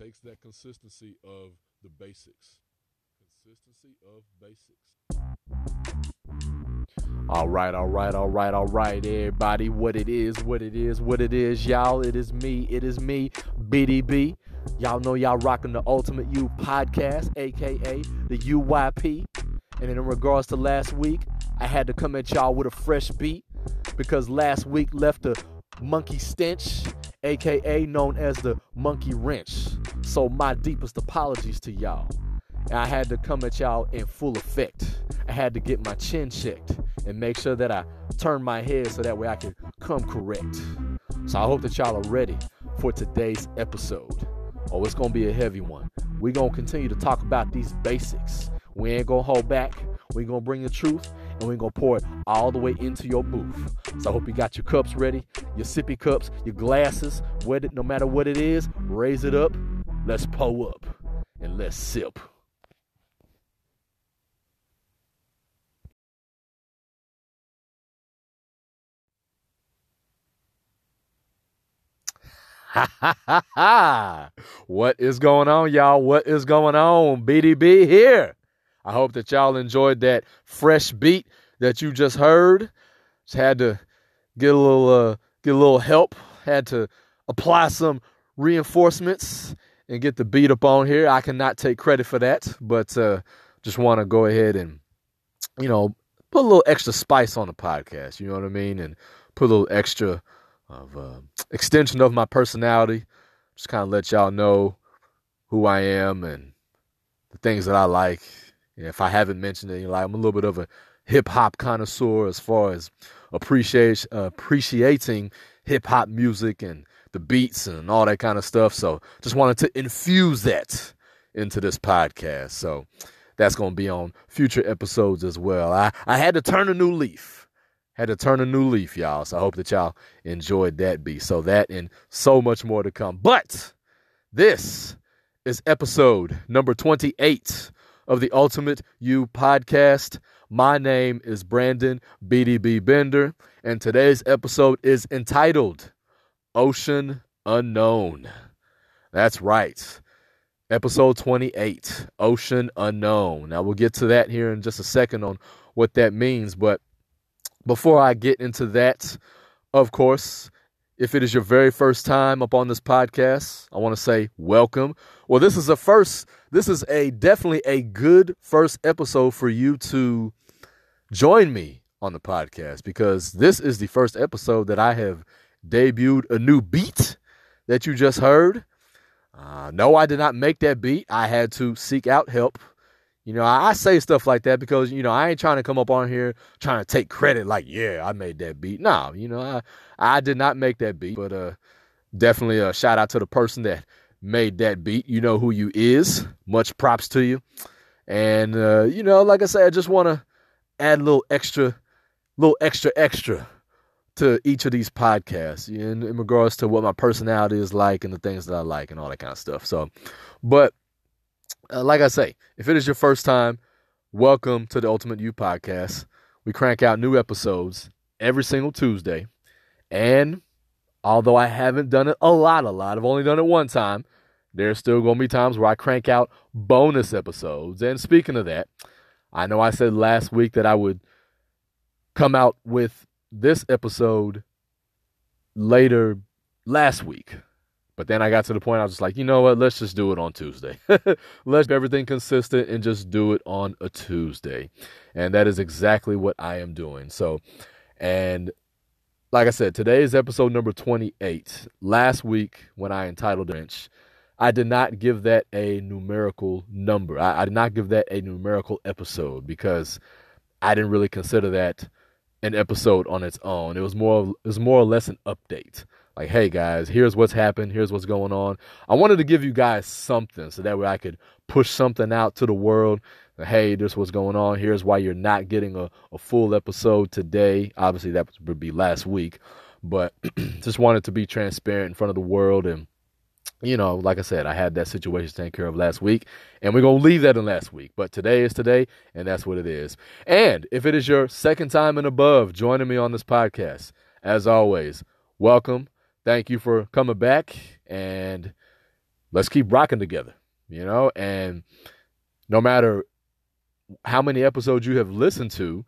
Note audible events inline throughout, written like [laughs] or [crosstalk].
takes that consistency of the basics. Consistency of basics. All right, all right, all right, all right, everybody. What it is, what it is, what it is, y'all. It is me, it is me, BDB. Y'all know y'all rocking the Ultimate You podcast, aka the UYP. And in regards to last week, I had to come at y'all with a fresh beat because last week left a monkey stench, aka known as the monkey wrench. So, my deepest apologies to y'all. I had to come at y'all in full effect. I had to get my chin checked and make sure that I turn my head so that way I can come correct. So I hope that y'all are ready for today's episode. Oh, it's gonna be a heavy one. We're gonna continue to talk about these basics. We ain't gonna hold back. We're gonna bring the truth and we're gonna pour it all the way into your booth. So I hope you got your cups ready, your sippy cups, your glasses, no matter what it is, raise it up. Let's pour up and let's sip. [laughs] what is going on, y'all? What is going on? BDB here. I hope that y'all enjoyed that fresh beat that you just heard. Just had to get a little uh, get a little help. Had to apply some reinforcements and get the beat up on here. I cannot take credit for that, but uh, just want to go ahead and you know put a little extra spice on the podcast. You know what I mean? And put a little extra of uh, extension of my personality. Just kind of let y'all know who I am and the things that I like. if I haven't mentioned it, you like I'm a little bit of a hip hop connoisseur as far as appreciate uh, appreciating hip hop music and the beats and all that kind of stuff. So just wanted to infuse that into this podcast. So that's going to be on future episodes as well. I, I had to turn a new leaf had to turn a new leaf, y'all. So I hope that y'all enjoyed that beat. So that and so much more to come. But this is episode number 28 of the Ultimate You podcast. My name is Brandon BDB Bender, and today's episode is entitled Ocean Unknown. That's right. Episode 28, Ocean Unknown. Now, we'll get to that here in just a second on what that means, but before I get into that, of course, if it is your very first time up on this podcast, I want to say welcome. Well, this is a first, this is a definitely a good first episode for you to join me on the podcast because this is the first episode that I have debuted a new beat that you just heard. Uh, no, I did not make that beat. I had to seek out help you know, I, I, say stuff like that because, you know, I ain't trying to come up on here trying to take credit like, yeah, I made that beat. No, you know, I, I did not make that beat, but uh, definitely a shout out to the person that made that beat. You know who you is. Much props to you. And, uh, you know, like I said, I just want to add a little extra, little extra, extra to each of these podcasts in, in regards to what my personality is like and the things that I like and all that kind of stuff. So, but uh, like I say, if it is your first time, welcome to the Ultimate You podcast. We crank out new episodes every single Tuesday. And although I haven't done it a lot, a lot, I've only done it one time, there's still going to be times where I crank out bonus episodes. And speaking of that, I know I said last week that I would come out with this episode later last week. But then I got to the point I was just like, you know what? Let's just do it on Tuesday. [laughs] Let's be everything consistent and just do it on a Tuesday. And that is exactly what I am doing. So, and like I said, today is episode number 28. Last week, when I entitled Wrench, I did not give that a numerical number. I, I did not give that a numerical episode because I didn't really consider that an episode on its own. It was more it was more or less an update like, hey guys, here's what's happened, here's what's going on. I wanted to give you guys something so that way I could push something out to the world. Hey, this what's going on. Here's why you're not getting a, a full episode today. Obviously, that would be last week, but [clears throat] just wanted to be transparent in front of the world. And, you know, like I said, I had that situation taken care of last week, and we're going to leave that in last week. But today is today, and that's what it is. And if it is your second time and above joining me on this podcast, as always, welcome thank you for coming back. And let's keep rocking together, you know? And no matter how many episodes you have listened to,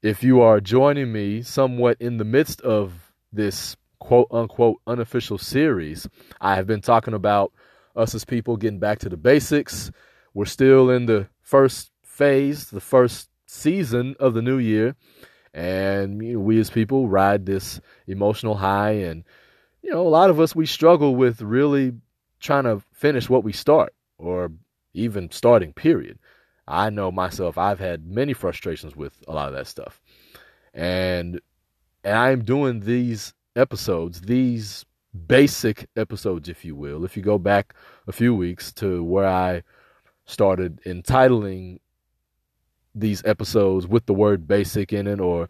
if you are joining me somewhat in the midst of this quote unquote unofficial series, I have been talking about us as people getting back to the basics. We're still in the first phase, the first season of the new year. And you know, we as people ride this emotional high. And, you know, a lot of us, we struggle with really trying to finish what we start or even starting, period. I know myself, I've had many frustrations with a lot of that stuff. And and I'm doing these episodes, these basic episodes, if you will. If you go back a few weeks to where I started entitling these episodes with the word basic in it, or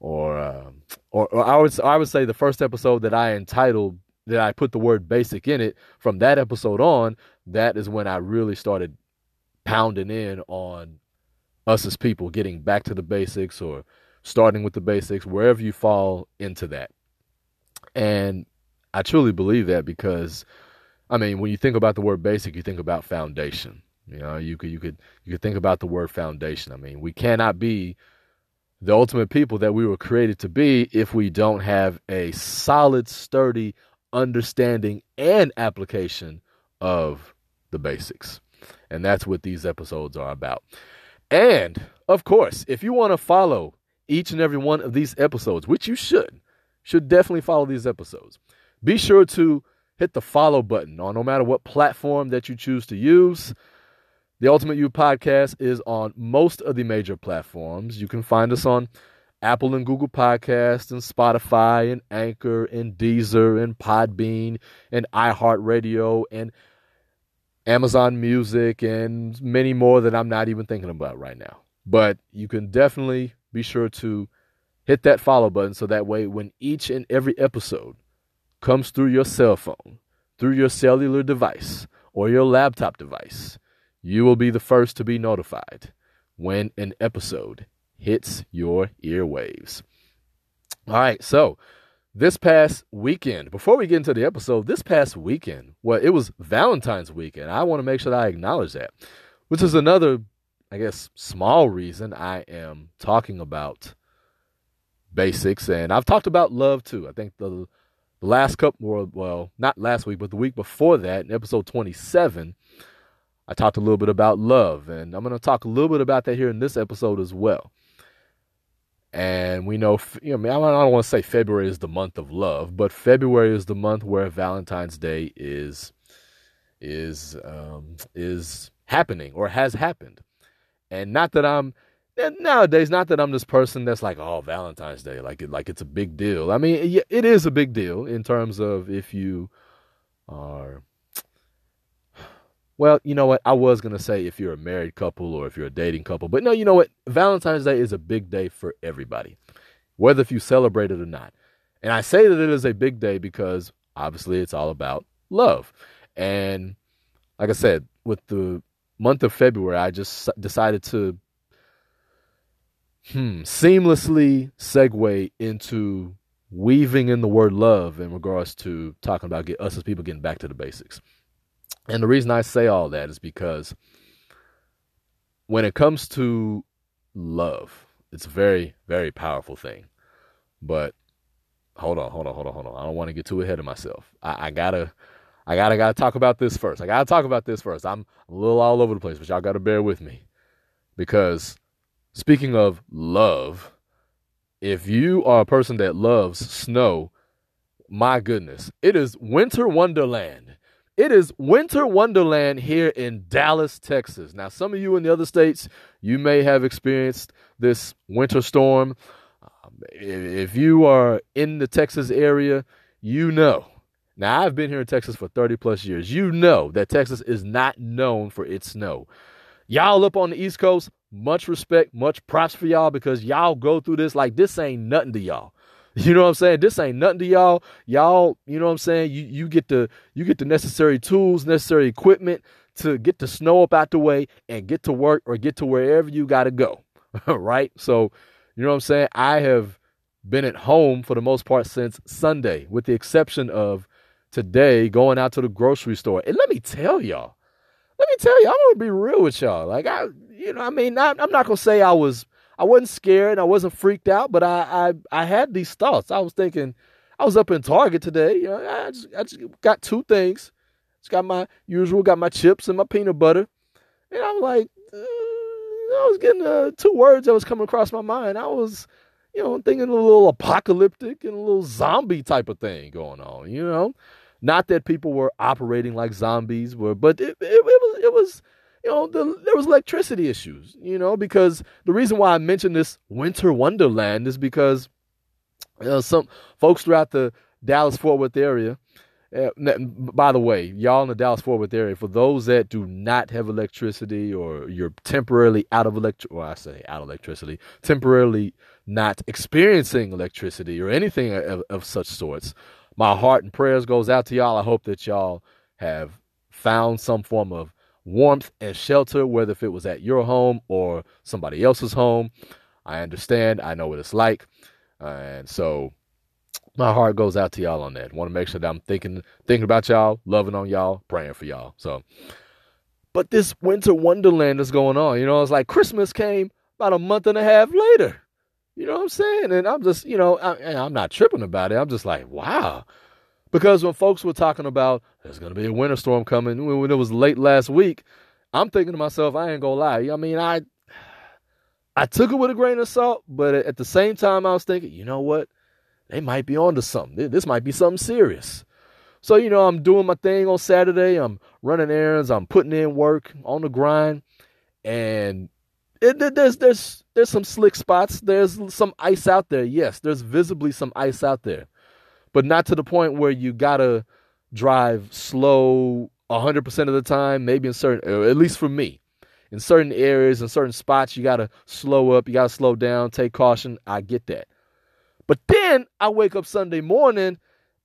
or uh, or, or I would I would say the first episode that I entitled that I put the word basic in it. From that episode on, that is when I really started pounding in on us as people getting back to the basics or starting with the basics, wherever you fall into that. And I truly believe that because, I mean, when you think about the word basic, you think about foundation. You know, you could you could you could think about the word foundation. I mean, we cannot be the ultimate people that we were created to be if we don't have a solid, sturdy understanding and application of the basics. And that's what these episodes are about. And of course, if you want to follow each and every one of these episodes, which you should, should definitely follow these episodes. Be sure to hit the follow button on no matter what platform that you choose to use. The Ultimate You podcast is on most of the major platforms. You can find us on Apple and Google Podcasts and Spotify and Anchor and Deezer and Podbean and iHeartRadio and Amazon Music and many more that I'm not even thinking about right now. But you can definitely be sure to hit that follow button so that way when each and every episode comes through your cell phone, through your cellular device, or your laptop device, you will be the first to be notified when an episode hits your earwaves. All right, so this past weekend, before we get into the episode, this past weekend, well, it was Valentine's weekend. I want to make sure that I acknowledge that, which is another, I guess, small reason I am talking about basics. And I've talked about love too. I think the, the last couple, well, not last week, but the week before that, in episode 27, I talked a little bit about love. And I'm going to talk a little bit about that here in this episode as well. And we know, you know, I don't want to say February is the month of love, but February is the month where Valentine's Day is is um, is happening or has happened. And not that I'm nowadays, not that I'm this person that's like, oh, Valentine's Day, like it, like it's a big deal. I mean, it is a big deal in terms of if you are [sighs] well, you know what? I was to say if you're a married couple or if you're a dating couple, but no, you know what? Valentine's Day is a big day for everybody, whether if you celebrate it or not. And I say that it is a big day because obviously it's all about love. And like I said, with the month of February, I just decided to hmm, seamlessly segue into weaving in the word love in regards to talking about get, us as people getting back to the basics. And the reason I say all that is because when it comes to love, it's a very, very powerful thing. But hold on, hold on, hold on, hold on. I don't want to get too ahead of myself. I, I gotta I gotta gotta talk about this first. I gotta talk about this first. I'm a little all over the place, but y'all gotta bear with me. Because speaking of love, if you are a person that loves snow, my goodness, it is winter wonderland it is winter wonderland here in Dallas, Texas. Now, some of you in the other states, you may have experienced this winter storm. Um, if you are in the Texas area, you know. Now, I've been here in Texas for 30 plus years. You know that Texas is not known for its snow. Y'all up on the East Coast, much respect, much props for y'all because y'all go through this like this ain't nothing to y'all. [laughs] You know what I'm saying? This ain't nothing to y'all. Y'all, you know what I'm saying? You you get the you get the necessary tools, necessary equipment to get the snow up out the way and get to work or get to wherever you got to go. [laughs] right? So, you know what I'm saying? I have been at home for the most part since Sunday, with the exception of today going out to the grocery store. And let me tell y'all, let me tell y'all, I'm gonna be real with y'all. Like I, you know, I mean, not, I'm not gonna say I was, I wasn't scared, I wasn't freaked out, but I, I, I had these thoughts. I was thinking, I was up in Target today. You know, I just, I just got two things. Just got my usual, got my chips and my peanut butter, and I'm like, uh, I was getting uh, two words that was coming across my mind. I was, you know, thinking a little apocalyptic and a little zombie type of thing going on. You know, not that people were operating like zombies were, but it, it, it was it was you know the, there was electricity issues. You know because the reason why I mentioned this winter wonderland is because you know, some folks throughout the Dallas Fort Worth area. Uh, by the way, y'all in the Dallas Fort Worth area, for those that do not have electricity or you're temporarily out of electric, well, I say out of electricity, temporarily not experiencing electricity or anything of, of such sorts, my heart and prayers goes out to y'all. I hope that y'all have found some form of warmth and shelter, whether if it was at your home or somebody else's home. I understand. I know what it's like. Uh, and so my heart goes out to y'all on that. Want to make sure that I'm thinking thinking about y'all, loving on y'all, praying for y'all. So but this winter wonderland is going on. You know, it's like Christmas came about a month and a half later. You know what I'm saying? And I'm just, you know, I, I'm not tripping about it. I'm just like, wow. Because when folks were talking about there's going to be a winter storm coming when it was late last week, I'm thinking to myself, I ain't gonna lie. I mean, I I took it with a grain of salt, but at the same time, I was thinking, you know what? They might be onto something. This might be something serious. So, you know, I'm doing my thing on Saturday. I'm running errands. I'm putting in work on the grind. And it, there's there's there's some slick spots. There's some ice out there. Yes, there's visibly some ice out there, but not to the point where you gotta drive slow 100% of the time. Maybe in certain, uh, at least for me, in certain areas, in certain spots, you gotta slow up. You gotta slow down. Take caution. I get that. But then I wake up Sunday morning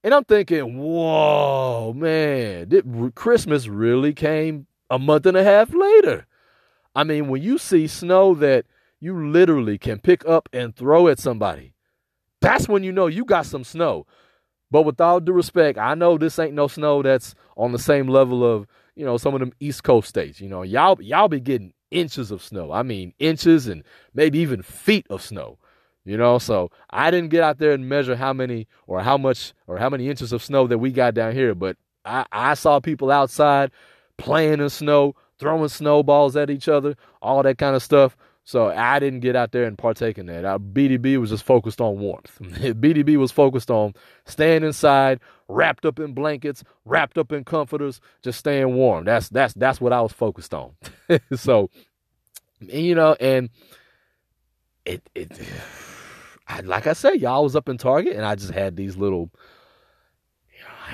and I'm thinking, whoa, man, did Christmas really came a month and a half later. I mean, when you see snow that you literally can pick up and throw at somebody, that's when you know you got some snow. But with all due respect, I know this ain't no snow that's on the same level of, you know, some of them East Coast states. You know, y'all y'all be getting inches of snow. I mean, inches and maybe even feet of snow. You know, so I didn't get out there and measure how many or how much or how many inches of snow that we got down here, but I, I saw people outside playing in snow, throwing snowballs at each other, all that kind of stuff. So I didn't get out there and partake in that. Our BDB was just focused on warmth. [laughs] BDB was focused on staying inside, wrapped up in blankets, wrapped up in comforters, just staying warm. That's that's that's what I was focused on. [laughs] so, you know, and it it, [sighs] I, like I said, y'all was up in Target, and I just had these little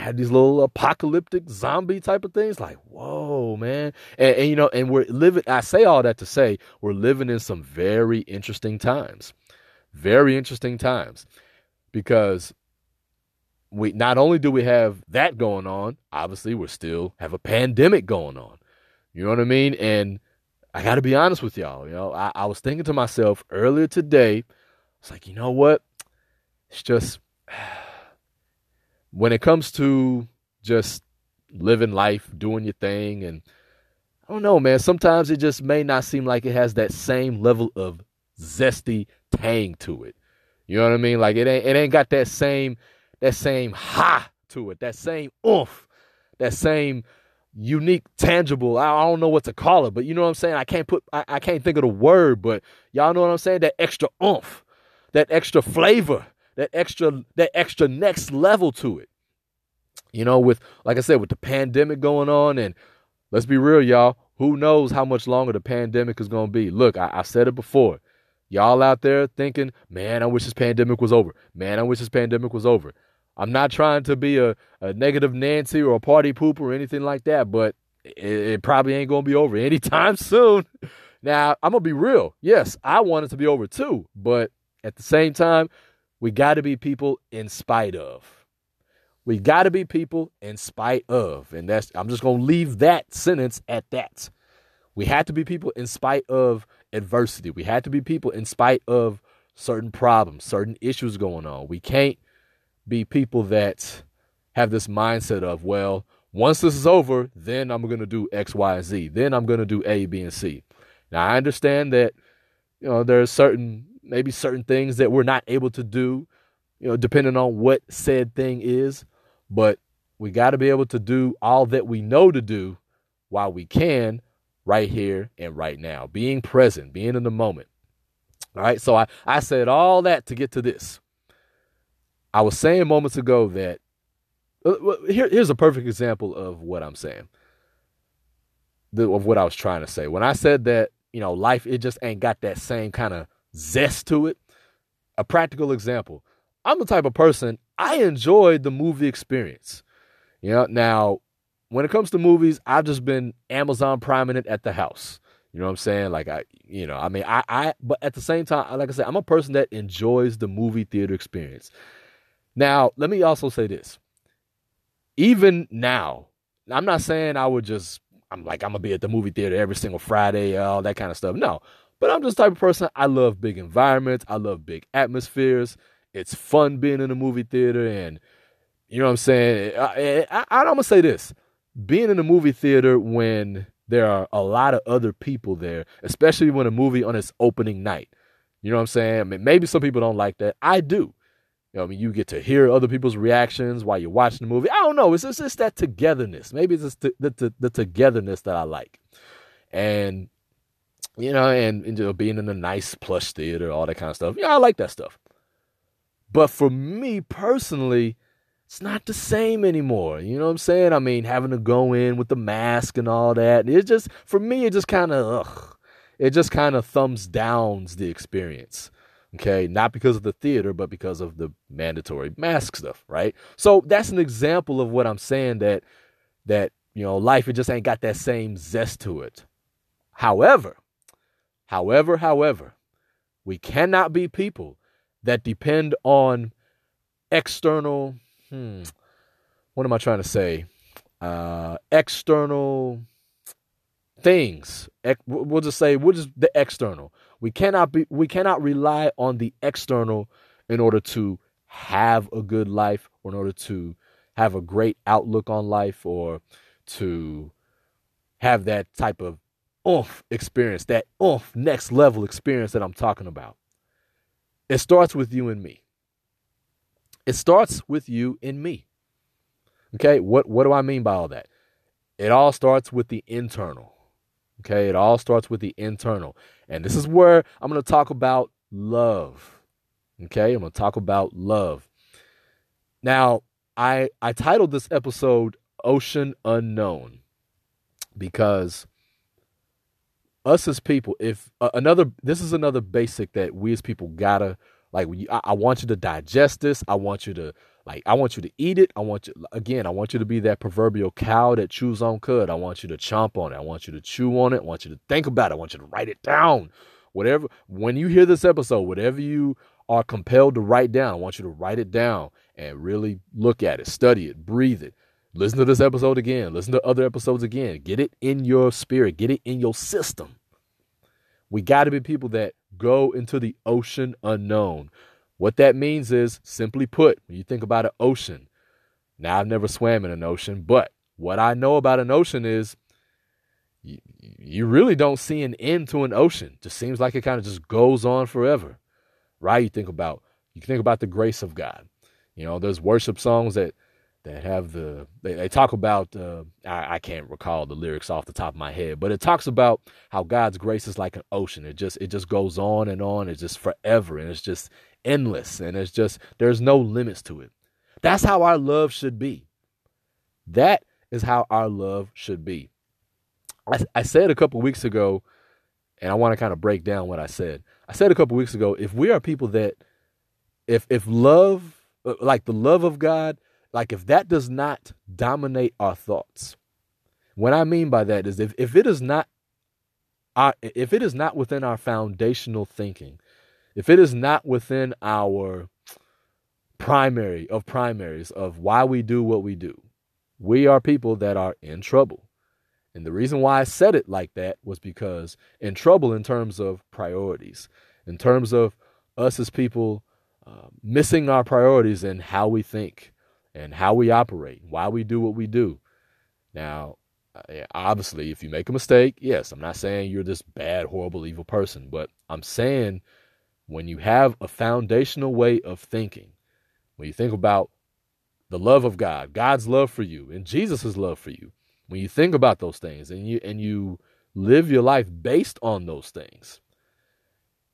had these little apocalyptic zombie type of things. Like, whoa, man. And, and, you know, and we're living, I say all that to say, we're living in some very interesting times. Very interesting times. Because we not only do we have that going on, obviously, we still have a pandemic going on. You know what I mean? And I got to be honest with y'all. You know, I, I was thinking to myself earlier today, it's like, you know what? It's just [sighs] when it comes to just living life, doing your thing, and I don't know, man, sometimes it just may not seem like it has that same level of zesty tang to it. You know what I mean? Like it ain't it ain't got that same that same ha to it, that same oomph, that same unique, tangible. I, don't know what to call it, but you know what I'm saying? I can't put I, I can't think of the word, but y'all know what I'm saying? That extra oomph, that extra flavor that extra that extra next level to it. You know, with like I said, with the pandemic going on, and let's be real, y'all. Who knows how much longer the pandemic is to be? Look, I, I said it before. Y'all out there thinking, man, I wish this pandemic was over. Man, I wish this pandemic was over. I'm not trying to be a, a negative Nancy or a party pooper or anything like that, but it, it probably ain't to be over [laughs] anytime soon. Now, I'm to be real. Yes, I want it to be over too, but at the same time, we got to be people in spite of. We got to be people in spite of. And that's, I'm just going to leave that sentence at that. We had to be people in spite of adversity. We had to be people in spite of certain problems, certain issues going on. We can't be people that have this mindset of, well, once this is over, then I'm going to do X, Y, and Z. Then I'm going to do A, B, and C. Now, I understand that, you know, there are certain, maybe certain things that we're not able to do, you know, depending on what said thing is. But we got to be able to do all that we know to do while we can right here and right now, being present, being in the moment. All right. So I, I said all that to get to this. I was saying moments ago that uh, here, here's a perfect example of what I'm saying, the, of what I was trying to say. When I said that, you know, life, it just ain't got that same kind of zest to it. A practical example I'm the type of person, I enjoy the movie experience. You know, now when it comes to movies, I've just been Amazon priming it at the house. You know what I'm saying? Like I, you know, I mean, I, I, but at the same time, like I said, I'm a person that enjoys the movie theater experience. Now, let me also say this. Even now, I'm not saying I would just, I'm like, I'm gonna be at the movie theater every single Friday, all that kind of stuff. No, but I'm just type of person. I love big environments. I love big atmospheres. It's fun being in a movie theater, and you know what I'm saying. I, I, I'm gonna say this: being in a movie theater when there are a lot of other people there, especially when a movie on its opening night. You know what I'm saying? I mean, maybe some people don't like that. I do. You know, I mean, you get to hear other people's reactions while you're watching the movie. I don't know. It's just, it's that togetherness. Maybe it's just the, the, the togetherness that I like. And, you know, and, and you know, being in a nice plush theater, all that kind of stuff. Yeah, I like that stuff. But for me personally, it's not the same anymore. You know what I'm saying? I mean, having to go in with the mask and all that. It just, for me, it just kind of, it just kind of thumbs downs the experience. Okay. Not because of the theater, but because of the mandatory mask stuff. Right. So that's an example of what I'm saying that, that, you know, life, it just ain't got that same zest to it. However, however, however, we cannot be people that depend on external hmm, what am I trying to say? Uh, external things. We'll just say we'll just the external. We cannot be we cannot rely on the external in order to have a good life or in order to have a great outlook on life or to have that type of oomph experience, that oomph next level experience that I'm talking about. It starts with you and me. It starts with you and me. Okay, what, what do I mean by all that? It all starts with the internal. Okay, it all starts with the internal. And this is where I'm going to talk about love. Okay, I'm going to talk about love. Now, I I titled this episode Ocean Unknown because us as people, if uh, another this is another basic that we as people got to like I, I want you to digest this. I want you to like I want you to eat it. I want you again, I want you to be that proverbial cow that chews on cud. I want you to chomp on it. I want you to chew on it. I want you to think about it. I want you to write it down. Whatever when you hear this episode, whatever you are compelled to write down, I want you to write it down and really look at it, study it, breathe it. Listen to this episode again. Listen to other episodes again. Get it in your spirit. Get it in your system. We got to be people that go into the ocean unknown. What that means is, simply put, when you think about an ocean, now I've never swam in an ocean, but what I know about an ocean is you, you really don't see an end to an ocean. It just seems like it kind of just goes on forever, right? You think about you think about the grace of God. You know, there's worship songs that that have the they, they talk about uh, I, I, can't recall the lyrics off the top of my head but it talks about how god's grace is like an ocean. It just it just goes on and on. It's just forever and it's just endless and it's just there's no limits to it. That's how our love should be. That is how our love should be. I, I said a couple weeks ago and i want to kind of break down what i said. I said a couple weeks ago if we are people that if if love uh, like the love of god like if that does not dominate our thoughts, what I mean by that is if, if it is not our, if it is not within our foundational thinking, if it is not within our primary of primaries of why we do what we do, we are people that are in trouble. And the reason why I said it like that was because in trouble in terms of priorities, in terms of us as people uh, missing our priorities and how we think, and how we operate, why we do what we do. Now, uh, obviously, if you make a mistake, yes, I'm not saying you're this bad, horrible, evil person, but I'm saying when you have a foundational way of thinking, when you think about the love of God, God's love for you, and Jesus' love for you, when you think about those things and you and you live your life based on those things,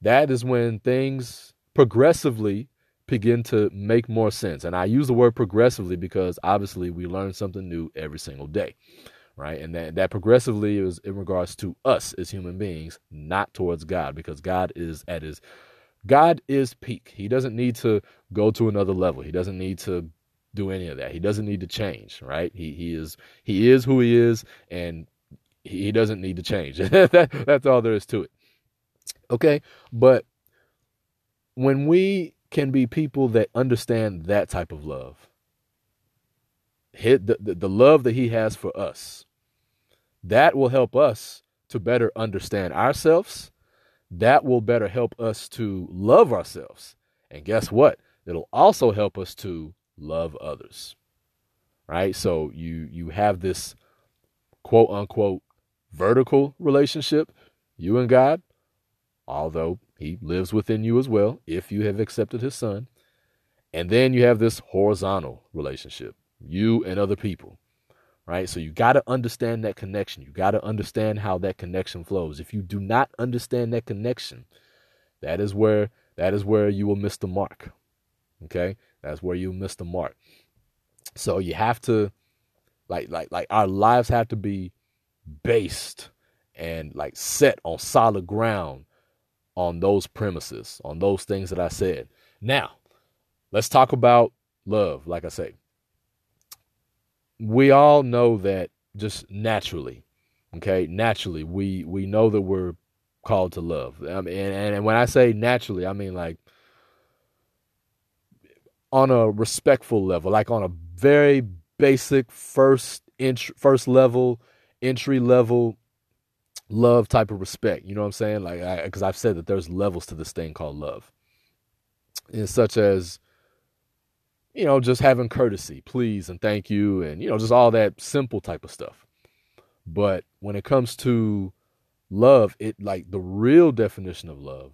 that is when things progressively begin to make more sense. And I use the word progressively because obviously we learn something new every single day. Right. And that, that progressively is in regards to us as human beings, not towards God, because God is at his God is peak. He doesn't need to go to another level. He doesn't need to do any of that. He doesn't need to change, right? He he is he is who he is and he doesn't need to change. [laughs] that, that's all there is to it. Okay? But when we can be people that understand that type of love, the, the, the love that he has for us, that will help us to better understand ourselves. That will better help us to love ourselves. And guess what? It'll also help us to love others. Right? So you you have this quote unquote vertical relationship, you and God, although he lives within you as well if you have accepted his son. And then you have this horizontal relationship, you and other people. Right? So you got to understand that connection. You got to understand how that connection flows. If you do not understand that connection, that is where that is where you will miss the mark. Okay? That's where you miss the mark. So you have to like like like our lives have to be based and like set on solid ground on those premises, on those things that I said. Now, let's talk about love. Like I say, we all know that just naturally, okay, naturally, we we know that we're called to love. I mean, and, and when I say naturally, I mean like on a respectful level, like on a very basic first int- first level, entry level love type of respect. You know what I'm saying? Like, because I've said that there's levels to this thing called love, and such as, you know, just having courtesy, please and thank you, and you know, just all that simple type of stuff. But when it comes to love, it like the real definition of love,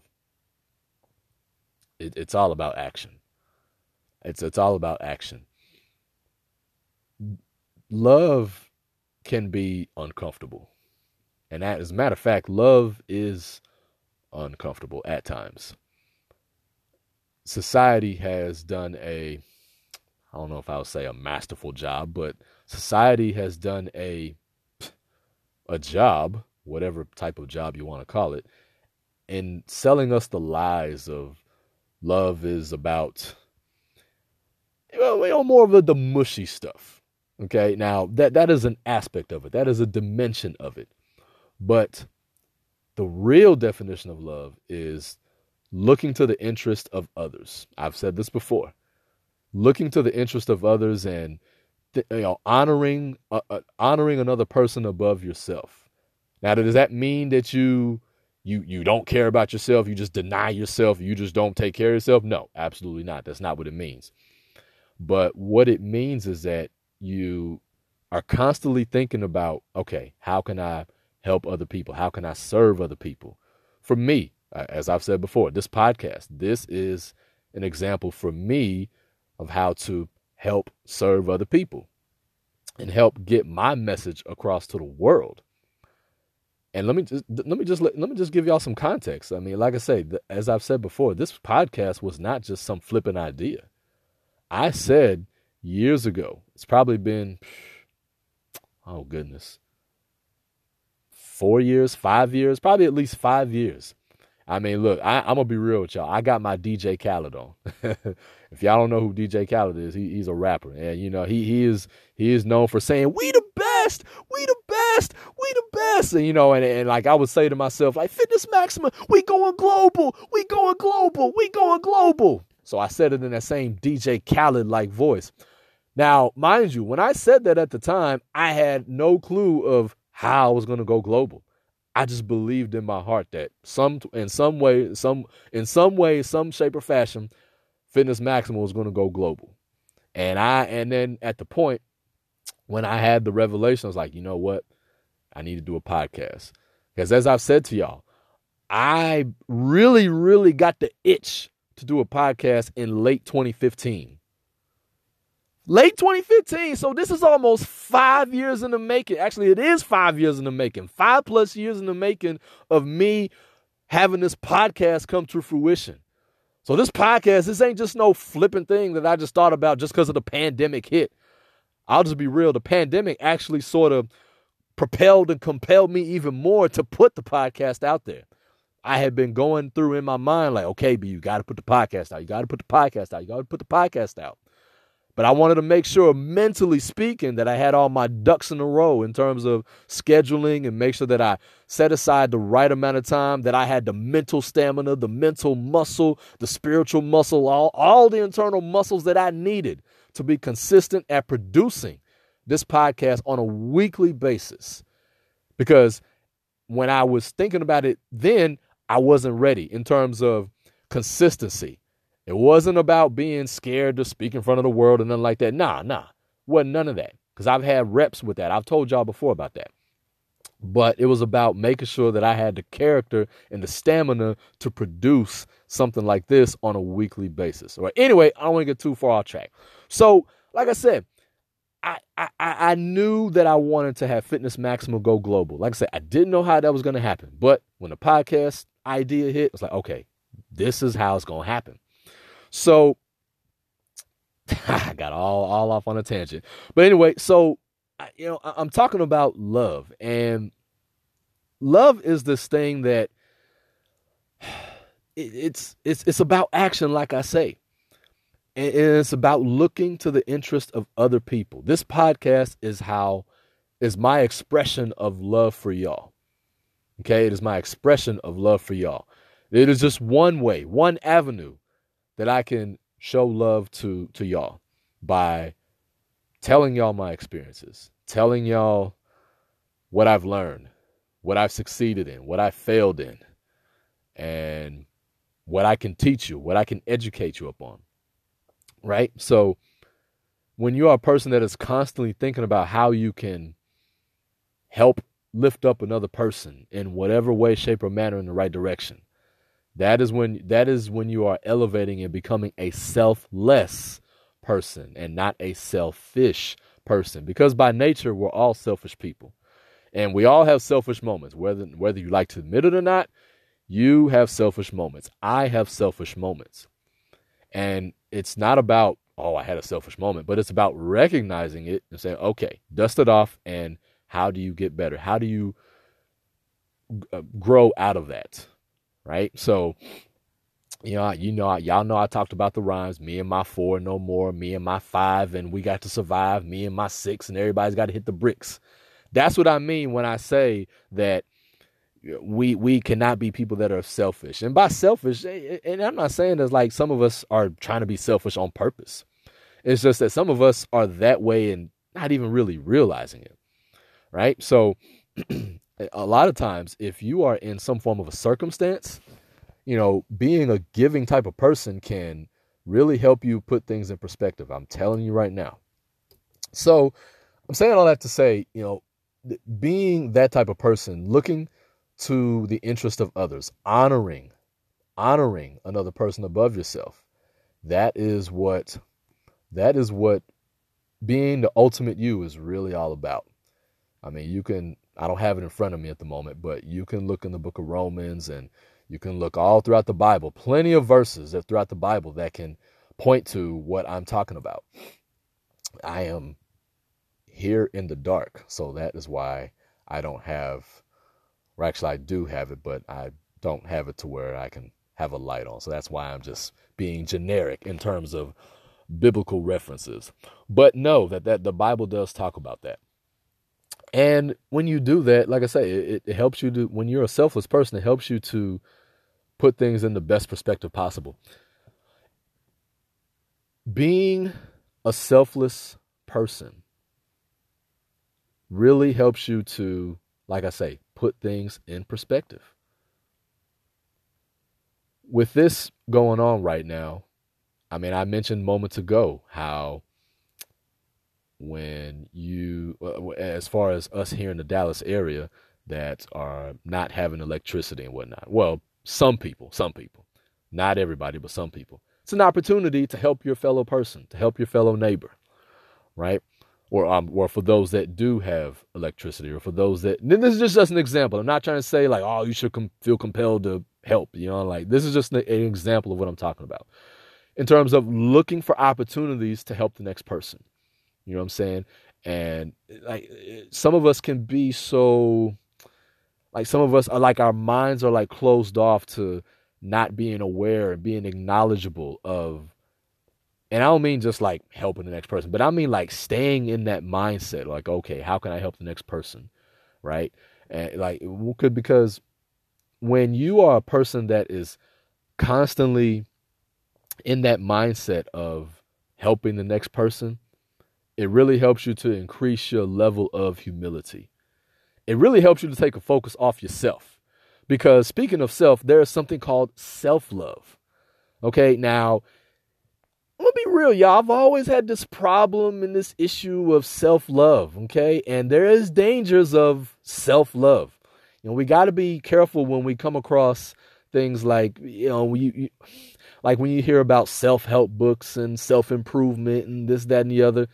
it, it's all about action. It's it's all about action. Love can be uncomfortable. And as a matter of fact, love is uncomfortable at times. Society has done a I don't know if I would say a masterful job, but society has done a a job, whatever type of job you want to call it, in selling us the lies of love is about well, you know, more of the, the mushy stuff. Okay, now that that is an aspect of it. That is a dimension of it. But the real definition of love is looking to the interest of others. I've said this before. Looking to the interest of others and you know honoring uh, uh, honoring another person above yourself. Now, does that mean that you you you don't care about yourself? You just deny yourself? You just don't take care of yourself? No, absolutely not. That's not what it means. But what it means is that you are constantly thinking about, okay, how can I help other people? How can I serve other people? For me, as I've said before, this podcast, this is an example for me of how to help serve other people and help get my message across to the world. And let me just let me just let, let me just give y'all some context. I mean, like I say, as I've said before, this podcast was not just some flippant idea. I said years ago, it's probably been, oh goodness, four years, five years, probably at least five years. I mean, look, I, am gonna be real with y'all. I got my DJ Khaled on. [laughs] if y'all don't know who DJ Khaled is, he, he's a rapper, and you know he he is he is known for saying we the best, we the best, we the best, and you know, and, and like I would say to myself, like Fitness Maxima, we going global, we going global, we going global. So I said it in that same DJ Khaled like voice. Now, mind you, when I said that at the time, I had no clue of how I was going to go global. I just believed in my heart that some in some way, some in some way, some shape or fashion, Fitness Maxima was going to go global. And I and then at the point when I had the revelation, I was like, you know what? I need to do a podcast. Because as I've said to y'all, I really, really got the itch to do a podcast in late 2015. Late 2015. So this is almost five years in the making. Actually, it is five years in the making. Five plus years in the making of me having this podcast come to fruition. So this podcast, this ain't just no flipping thing that I just thought about just because of the pandemic hit. I'll just be real. The pandemic actually sort of propelled and compelled me even more to put the podcast out there. I had been going through in my mind, like, okay, but you got to put the podcast out. You got to put the podcast out. You got to put the podcast out. But I wanted to make sure, mentally speaking, that I had all my ducks in a row in terms of scheduling and make sure that I set aside the right amount of time, that I had the mental stamina, the mental muscle, the spiritual muscle, all, all the internal muscles that I needed to be consistent at producing this podcast on a weekly basis. Because when I was thinking about it then, I wasn't ready in terms of consistency. It wasn't about being scared to speak in front of the world and nothing like that. Nah, nah. Wasn't none of that. Because I've had reps with that. I've told y'all before about that. But it was about making sure that I had the character and the stamina to produce something like this on a weekly basis. Right. Anyway, I don't want to get too far off track. So, like I said, I, I I knew that I wanted to have Fitness Maxima go global. Like I said, I didn't know how that was going to happen. But when the podcast idea hit, it's like, okay, this is how it's going to happen. So [laughs] I got all all off on a tangent. But anyway, so you know, I'm talking about love, and love is this thing that [sighs] it's it's it's about action, like I say and it's about looking to the interest of other people. This podcast is how is my expression of love for y'all. Okay, it is my expression of love for y'all. It is just one way, one avenue that I can show love to to y'all by telling y'all my experiences, telling y'all what I've learned, what I've succeeded in, what I failed in, and what I can teach you, what I can educate you upon right? So when you are a person that is constantly thinking about how you can help lift up another person in whatever way, shape, or manner in the right direction, that is when that is when you are elevating and becoming a selfless person and not a selfish person. Because by nature, we're all selfish people. And we all have selfish moments, whether whether you like to admit it or not, you have selfish moments. I have selfish moments. And it's not about, oh, I had a selfish moment, but it's about recognizing it and saying, okay, dust it off. And how do you get better? How do you uh, grow out of that? Right. So, you know, you know, y'all know I talked about the rhymes. Me and my four, no more. Me and my five, and we got to survive. Me and my six, and everybody's got to hit the bricks. That's what I mean when I say that uh, we we cannot be people that are selfish. And by selfish, and I'm not saying that like some of us are trying to be selfish on purpose. It's just that some of us are that way and not even really realizing it. Right? So [clears throat] a lot of times if you are in some form of a circumstance, you know, being a giving type of person can really help you put things in perspective. I'm telling you right now. So, I'm saying all that to say, you know, being that type of person, looking to the interest of others, honoring, honoring another person above yourself. That is what that is what being the ultimate you is really all about. I mean, you can I don't have it in front of me at the moment, but you can look in the book of Romans and you can look all throughout the Bible, plenty of verses throughout the Bible that can point to what I'm talking about. I am here in the dark, so that is why I don't have or actually, I do have it, but I don't have it to where I can have a light on. So that's why I'm just being generic in terms of biblical references. But know that, that the Bible does talk about that. And when you do that, like I say, it, it helps you to, when you're a selfless person, it helps you to put things in the best perspective possible. Being a selfless person really helps you to, like I say, put things in perspective. With this going on right now, I mean, I mentioned moments ago how when you, uh, as far as us here in the Dallas area that are not having electricity and whatnot. Well, some people, some people, not everybody, but some people. It's an opportunity to help your fellow person, to help your fellow neighbor, right? Or um, or for those that do have electricity, or for those that. This is just, just an example. I'm not trying to say like, oh, you should com- feel compelled to help. You know, like this is just an, an example of what I'm talking about in terms of looking for opportunities to help the next person. You know what I'm saying? And like some of us can be so like some of us are like our minds are like closed off to not being aware and being acknowledgeable of and I don't mean just like helping the next person, but I mean like staying in that mindset like okay, how can I help the next person? Right? And like could because when you are a person that is constantly in that mindset of helping the next person, it really helps you to increase your level of humility. It really helps you to take a focus off yourself. Because speaking of self, there is something called self love. Okay, now, I'm gonna be real, y'all. I've always had this problem and this issue of self love. Okay, and there is dangers of self love. You know, we got to be careful when we come across things like, you know, you, you like when you hear about self help books and self improvement and this, that, and the other.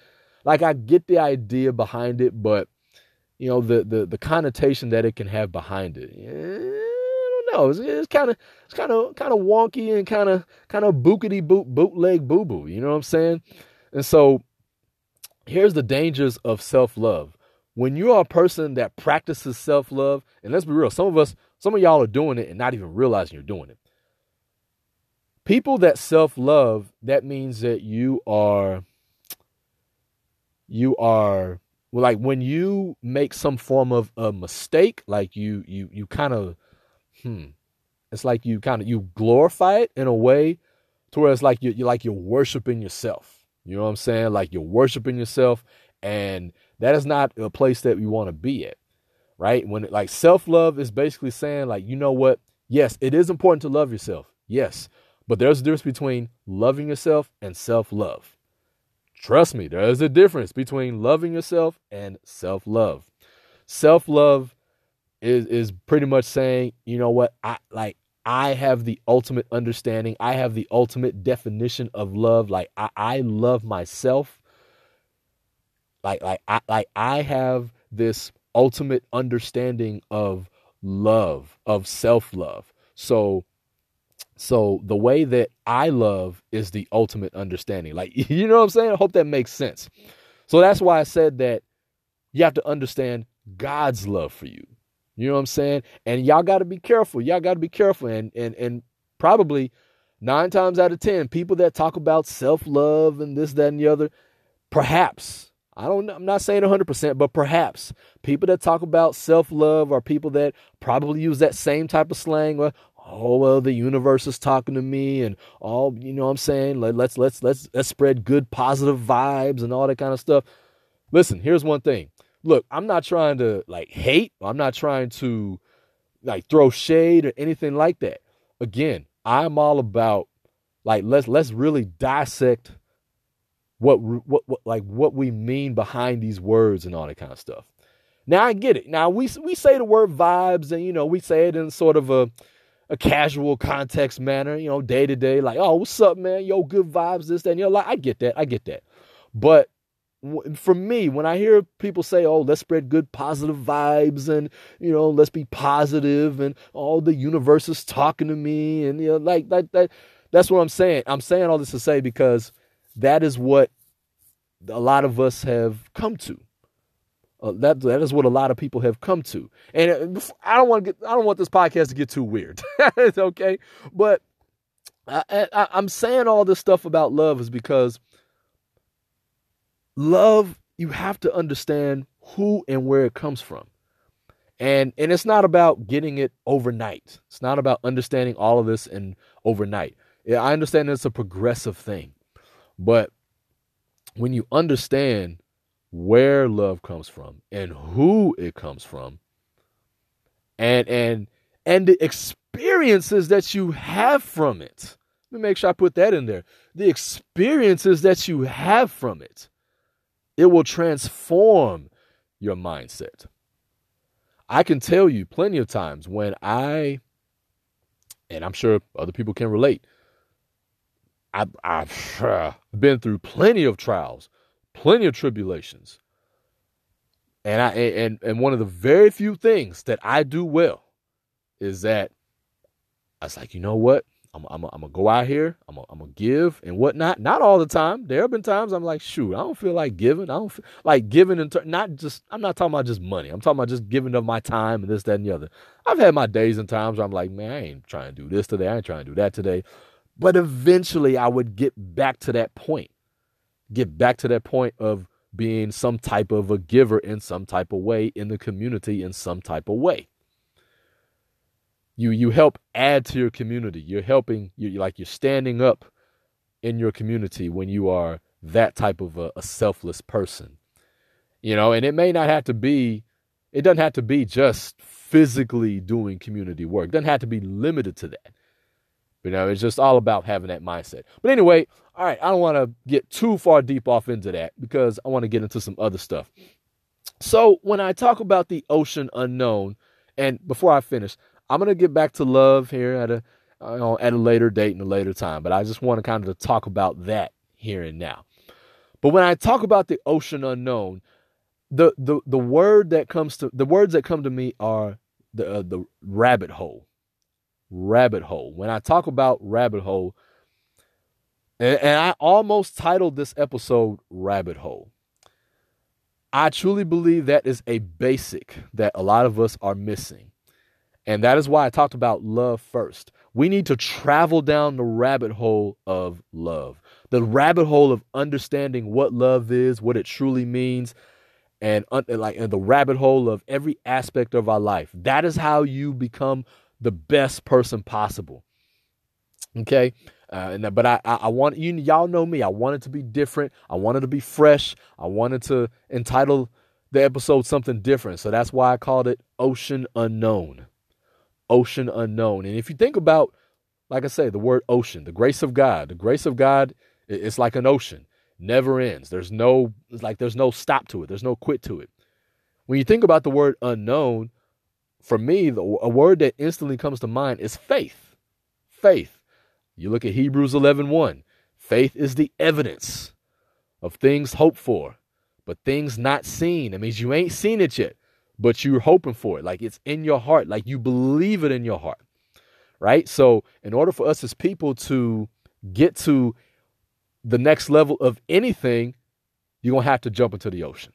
Like I get the idea behind it, but you know the the the connotation that it can have behind it. I don't know. It's kind of it's kind of kind of wonky and kind of kind of bookity boot bootleg boo boo. You know what I'm saying? And so here's the dangers of self love. When you are a person that practices self love, and let's be real, some of us, some of y'all are doing it and not even realizing you're doing it. People that self love, that means that you are you are like when you make some form of a mistake, like you you you kind of hmm, it's like you kind of you glorify it in a way to where it's like you you like you're worshiping yourself. You know what I'm saying? Like you're worshiping yourself, and that is not a place that we want to be at, right? When it, like self love is basically saying like you know what? Yes, it is important to love yourself. Yes, but there's a difference between loving yourself and self love. Trust me, there is a difference between loving yourself and self love. Self love is is pretty much saying, you know what, I like I have the ultimate understanding. I have the ultimate definition of love. Like I, I love myself. Like like I like I have this ultimate understanding of love, of self-love. So so the way that I love is the ultimate understanding. Like, [laughs] you know what I'm saying? I hope that makes sense. So that's why I said that you have to understand God's love for you. You know what I'm saying? And y'all got to be careful. Y'all got to be careful. And and and probably nine times out of ten, people that talk about self love and this, that, and the other, perhaps I don't. I'm not saying 100, percent but perhaps people that talk about self love are people that probably use that same type of slang. Or, oh well the universe is talking to me and all you know what i'm saying? Let, let's let's let's let's spread good positive vibes and all that kind of stuff. Listen here's one thing. Look i'm not trying to like hate i'm not trying to like throw shade or anything like that. Again i'm all about like let's let's really dissect what what, what like what we mean behind these words and all that kind of stuff. Now i get it. Now we we say the word vibes and you know we say it in sort of a a casual context manner, you know, day to day, like, oh, what's up, man? Yo, good vibes, this, that, and you know, like, I get that, I get that. But for me, when I hear people say, oh, let's spread good positive vibes and, you know, let's be positive and all the universe is talking to me and, you know, like, like that, that's what I'm saying. I'm saying all this to say because that is what a lot of us have come to. Uh, that that is what a lot of people have come to, and uh, I don't want to get I don't want this podcast to get too weird. [laughs] okay, but I, I, I'm saying all this stuff about love is because love you have to understand who and where it comes from, and and it's not about getting it overnight. It's not about understanding all of this and overnight. I understand it's a progressive thing, but when you understand where love comes from and who it comes from. And and and the experiences that you have from it. Let me make sure i put that in there. The experiences that you have from it It will transform your mindset. I can tell you plenty of times when I, and I'm sure other people can relate, I, I've uh, [sighs] been through plenty of trials, plenty of tribulations. And I and and one of the very few things that I do well is that I was like, you know what? I'm, I'm, I'm gonna go out here. I'm gonna, I'm gonna give and whatnot. Not all the time. There have been times I'm like, shoot, I don't feel like giving. I don't feel like giving and ter- not just. I'm not talking about just money. I'm talking about just giving of my time and this, that, and the other. I've had my days and times where I'm like, man, I ain't trying to do this today. I ain't trying to do that today. But eventually, I would get back to that point. Get back to that point of being some type of a giver in some type of way in the community in some type of way you you help add to your community. You're helping you like you're standing up in your community when you are that type of a, a selfless person. You know, and it may not have to be it doesn't have to be just physically doing community work. It doesn't have to be limited to that. You know, it's just all about having that mindset. But anyway, all right, I don't want to get too far deep off into that because I want to get into some other stuff. So, when I talk about the ocean unknown, and before I finish, I'm gonna get back to love here at a uh, at a later date and a later time, but I just want to kind of talk about that here and now. But when I talk about the ocean unknown, the the the word that comes to the words that come to me are the uh, the rabbit hole, rabbit hole. When I talk about rabbit hole, and, and I almost titled this episode "Rabbit Hole." I truly believe that is a basic that a lot of us are missing. And that is why I talked about love first. We need to travel down the rabbit hole of love, the rabbit hole of understanding what love is, what it truly means, and like and the rabbit hole of every aspect of our life. That is how you become the best person possible. Okay, uh, and, but I, I, I want you y'all know me. I wanted to be different. I wanted to be fresh. I wanted to entitle the episode something different. So that's why I called it Ocean Unknown ocean unknown. And if you think about, like I say, the word ocean, the grace of God, the grace of God, it's like an ocean, never ends. There's no, it's like there's no stop to it. There's no quit to it. When you think about the word unknown, for me, the, a word that instantly comes to mind is faith. Faith. You look at Hebrews 11 1. Faith is the evidence of things hoped for, but things not seen. It means you ain't seen it yet, but you're hoping for it. Like it's in your heart, like you believe it in your heart. Right? So, in order for us as people to get to the next level of anything, you're going to have to jump into the ocean.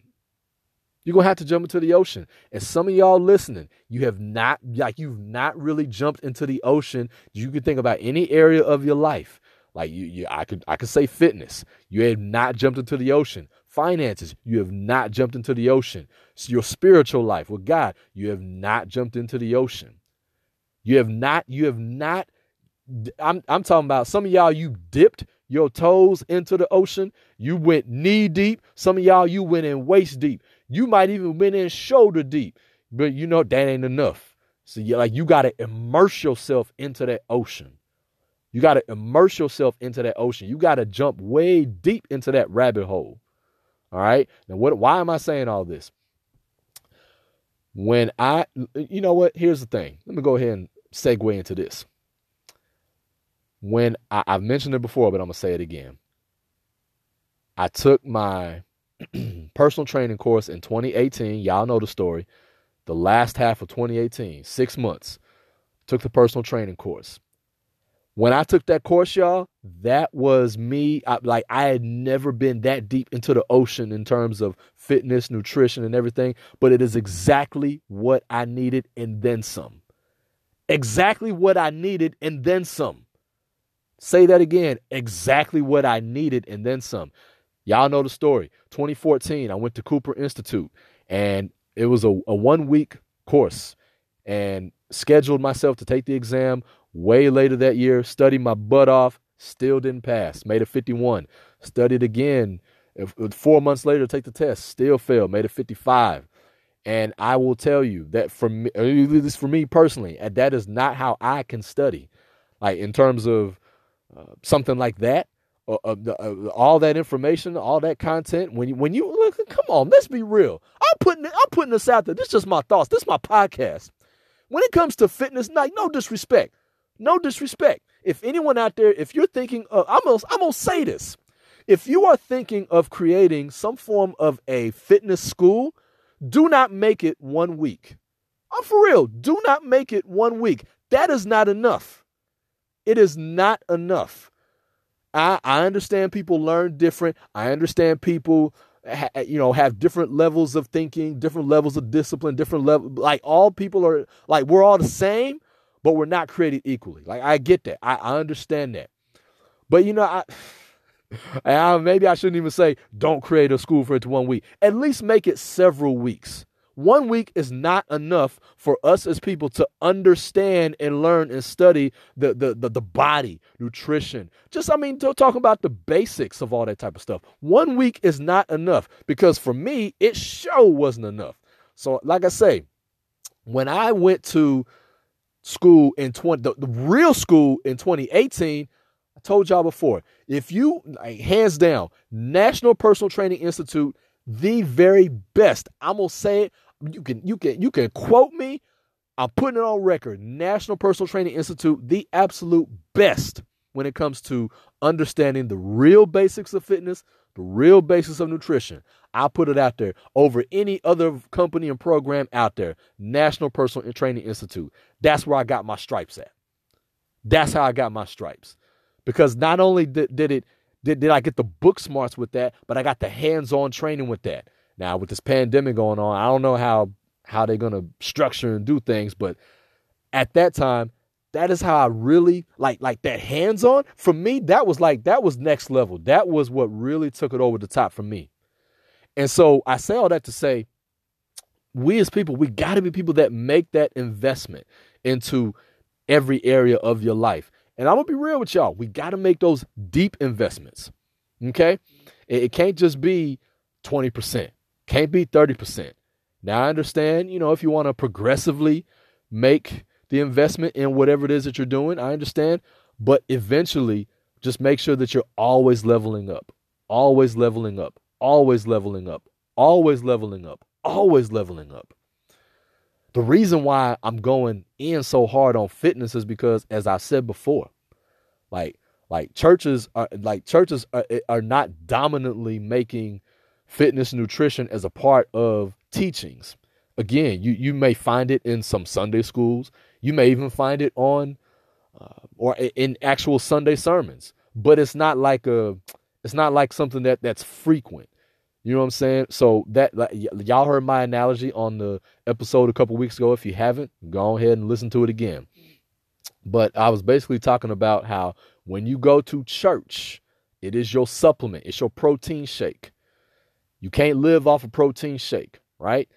You're to have to jump into the ocean. And some of y'all listening, you have not, like, you've not really jumped into the ocean. You can think about any area of your life. Like you, you I could, I could say fitness. You have not jumped into the ocean. Finances, you have not jumped into the ocean. Your spiritual life with God, you have not jumped into the ocean. You have not, you have not, I'm, I'm talking about some of y'all, you dipped your toes into the ocean. You went knee deep. Some of y'all, you went in waist deep. You might even went in shoulder deep. But you know, that ain't enough. So you like you got to immerse yourself into that ocean. You got to immerse yourself into that ocean. You got to jump way deep into that rabbit hole. All right. Now, what? Why am I saying all this? When I, you know what? Here's the thing. Let me go ahead and segue into this. When I, I've mentioned it before, but I'm gonna say it again. I took my [clears throat] personal training course in 2018. Y'all know the story. The last half of 2018, six months, took the personal training course. When I took that course, y'all, that was me. I, like I had never been that deep into the ocean in terms of fitness, nutrition, and everything. But it is exactly what I needed and then some. Exactly what I needed and then some. Say that again. Exactly what I needed and then some. Y'all know the story. 2014, I went to Cooper Institute and it was a, a one week course and scheduled myself to take the exam way later that year, studied my butt off, still didn't pass, made a 51. Studied again four months later, to take the test, still failed, made a 55. And I will tell you that for me, this for me personally, that is not how I can study. Like in terms of uh, something like that, uh, uh, uh, Uh, uh, all that information, all that content. When you when you look, come on, let's be real. I'm putting I'm putting this out there. This is just my thoughts. This is my podcast. When it comes to fitness, like no disrespect, no disrespect. If anyone out there, if you're thinking, of, I'm gonna, I'm gonna say this. If you are thinking of creating some form of a fitness school, do not make it one week. I'm for real. Do not make it one week. That is not enough. It is not enough. I, I understand people learn different. I understand people, you know, have different levels of thinking, different levels of discipline, different level. Like all people are like we're all the same, but we're not created equally. Like I get that. I, I understand that. But you know, I, [sighs] I maybe I shouldn't even say don't create a school for it to one week. At least make it several weeks. One week is not enough for us as people to understand and learn and study the, the, the, the body, nutrition. Just, I mean, talking about the basics of all that type of stuff. One week is not enough because for me, it sure wasn't enough. So, like I say, when I went to school in 20, the, the real school in 2018, I told y'all before, if you, like, hands down, National Personal Training Institute, the very best. I'm gonna say it you can you can you can quote me. I'm putting it on record. National Personal Training Institute, the absolute best when it comes to understanding the real basics of fitness, the real basics of nutrition. I'll put it out there over any other company and program out there. National Personal Training Institute. That's where I got my stripes at. That's how I got my stripes. Because not only did, did it did, did I get the book smarts with that, but I got the hands-on training with that. Now with this pandemic going on, I don't know how how they're gonna structure and do things, but at that time, that is how I really like like that hands on. For me, that was like that was next level. That was what really took it over the top for me. And so I say all that to say, we as people, we got to be people that make that investment into every area of your life. And I'm gonna be real with y'all. We got to make those deep investments. Okay, it, it can't just be twenty percent. Can't be 30%. Now, I understand, you know, if you want to progressively make the investment in whatever it is that you're doing, I understand. But eventually, just make sure that you're always leveling up, always leveling up, always leveling up, always leveling up, always leveling up. The reason why I'm going in so hard on fitness is because, as I said before, like like churches are like churches are, are not dominantly making fitness nutrition as a part of teachings. Again, you, you may find it in some Sunday schools. You may even find it on uh, or in actual Sunday sermons. But it's not like a it's not like something that that's frequent. You know what I'm saying? So that like, y- y'all heard my analogy on the episode a couple weeks ago. If you haven't, go ahead and listen to it again. But I was basically talking about how when you go to church, it is your supplement, it's your protein shake. You can't live off a protein shake, right?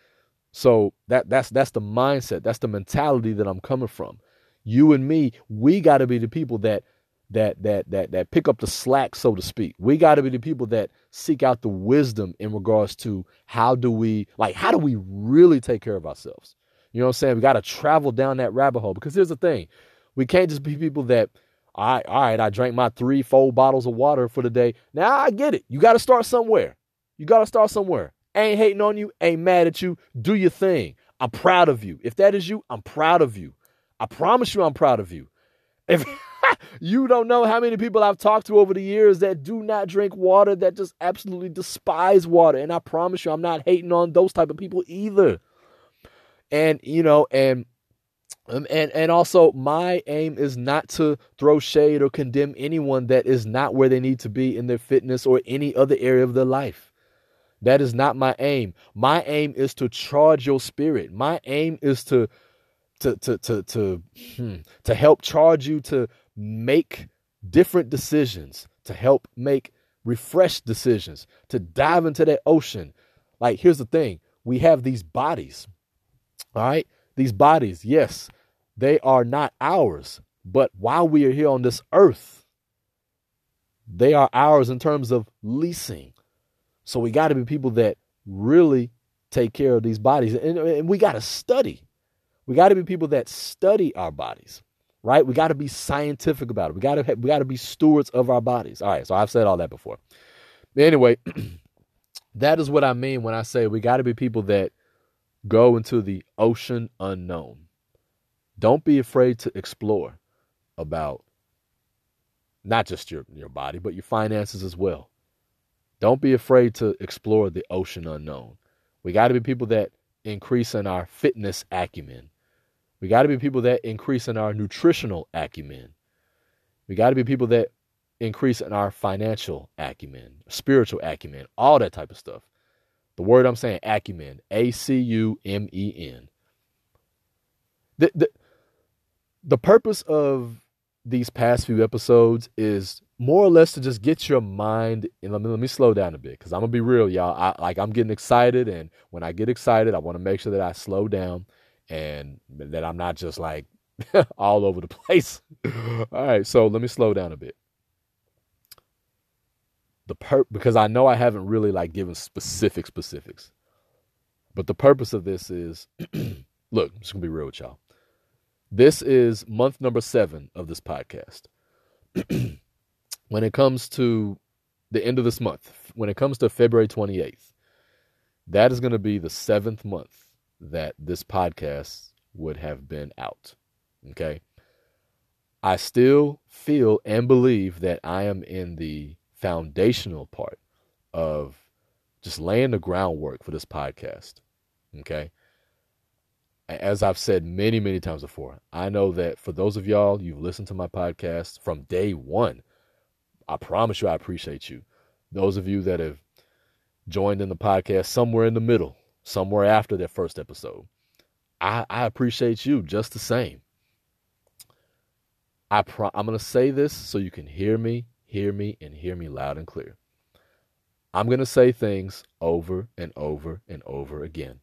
So that that's that's the mindset, that's the mentality that I'm coming from. You and me, we got to be the people that that that that that pick up the slack, so to speak. We got to be the people that seek out the wisdom in regards to how do we like how do we really take care of ourselves. You know what I'm saying? We got to travel down that rabbit hole because here's the thing: we can't just be people that all right, all right, I drank my three, four bottles of water for the day. Now I get it. You got to start somewhere. You got to start somewhere. Ain't hating on you, ain't mad at you. Do your thing. I'm proud of you. If that is you, I'm proud of you. I promise you, I'm proud of you. If [laughs] [laughs] you don't know how many people I've talked to over the years that do not drink water, that just absolutely despise water. And I promise you, I'm not hating on those type of people either. And, you know, and um, and and also my aim is not to throw shade or condemn anyone that is not where they need to be in their fitness or any other area of their life that is not my aim. My aim is to charge your spirit. My aim is to to to to to hmm, to help charge you to make different decisions, to help make refreshed decisions, to dive into that ocean. Like here's the thing, we have these bodies. All right? These bodies, yes, they are not ours, but while we are here on this earth, they are ours in terms of leasing so we got to be people that really take care of these bodies. And, and we got to study. We got to be people that study our bodies. Right? We got to be scientific about it. We got to we got to be stewards of our bodies. All right, so I've said all that before. Anyway, [clears throat] that is what I mean when I say we got to be people that go into the ocean unknown. Don't be afraid to explore about not just your your body, but your finances as well. Don't be afraid to explore the ocean unknown. We got to be people that increase in our fitness acumen. We got to be people that increase in our nutritional acumen. We got to be people that increase in our financial acumen, spiritual acumen, all that type of stuff. The word I'm saying, acumen, A C U M E N. The, the, the purpose of these past few episodes is more or less to just get your mind and let me let me slow down a bit because I'm gonna be real, y'all. I like I'm getting excited, and when I get excited, I want to make sure that I slow down and that I'm not just like [laughs] all over the place. [laughs] all right, so let me slow down a bit. The per because I know I haven't really like given specific specifics, but the purpose of this is [clears throat] look, I'm just gonna be real with y'all. This is month number seven of this podcast. [clears throat] when it comes to the end of this month, when it comes to February 28th, that is going to be the seventh month that this podcast would have been out. Okay. I still feel and believe that I am in the foundational part of just laying the groundwork for this podcast. Okay. As I've said many, many times before, I know that for those of y'all, you've listened to my podcast from day one I promise you, I appreciate you. Those of you that have joined in the podcast somewhere in the middle, somewhere after that first episode, I, I appreciate you just the same. I pro- I'm going to say this so you can hear me, hear me, and hear me loud and clear. I'm going to say things over and over and over again.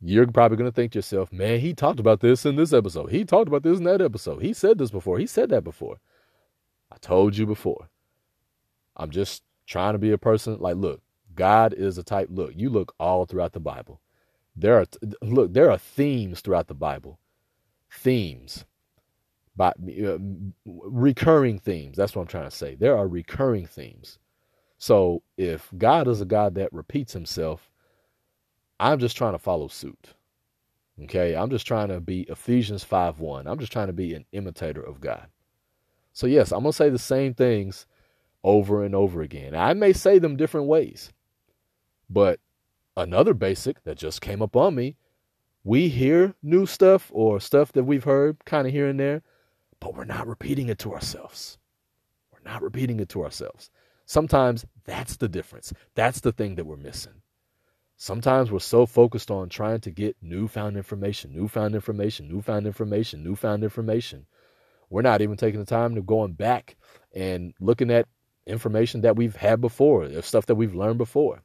You're probably going to think to yourself, man, he talked about this in this episode. He talked about this in that episode. He said this before. He said that before. I told you before. I'm just trying to be a person like look, God is a type look, you look all throughout the Bible. There are look, there are themes throughout the Bible. Themes. By uh, recurring themes. That's what I'm trying to say. There are recurring themes. So if God is a God that repeats himself, I'm just trying to follow suit. Okay? I'm just trying to be Ephesians 5:1. I'm just trying to be an imitator of God. So, yes, I'm going to say the same things over and over again. I may say them different ways, but another basic that just came up on me we hear new stuff or stuff that we've heard kind of here and there, but we're not repeating it to ourselves. We're not repeating it to ourselves. Sometimes that's the difference. That's the thing that we're missing. Sometimes we're so focused on trying to get newfound information, newfound information, newfound information, newfound information we're not even taking the time to going back and looking at information that we've had before, uh, stuff that we've learned before.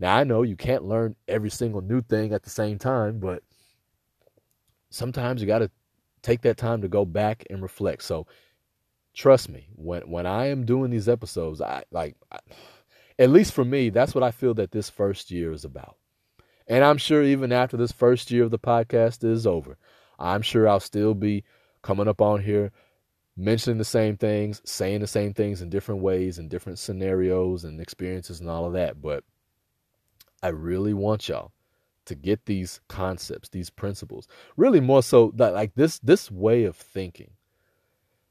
Now, I know you can't learn every single new thing at the same time, but sometimes you got to take that time to go back and reflect. So, trust me, when when I am doing these episodes, I like I, at least for me, that's what I feel that this first year is about. And I'm sure even after this first year of the podcast is over, I'm sure I'll still be coming up on here, mentioning the same things, saying the same things in different ways and different scenarios and experiences and all of that. But I really want y'all to get these concepts, these principles, really more so that like this this way of thinking.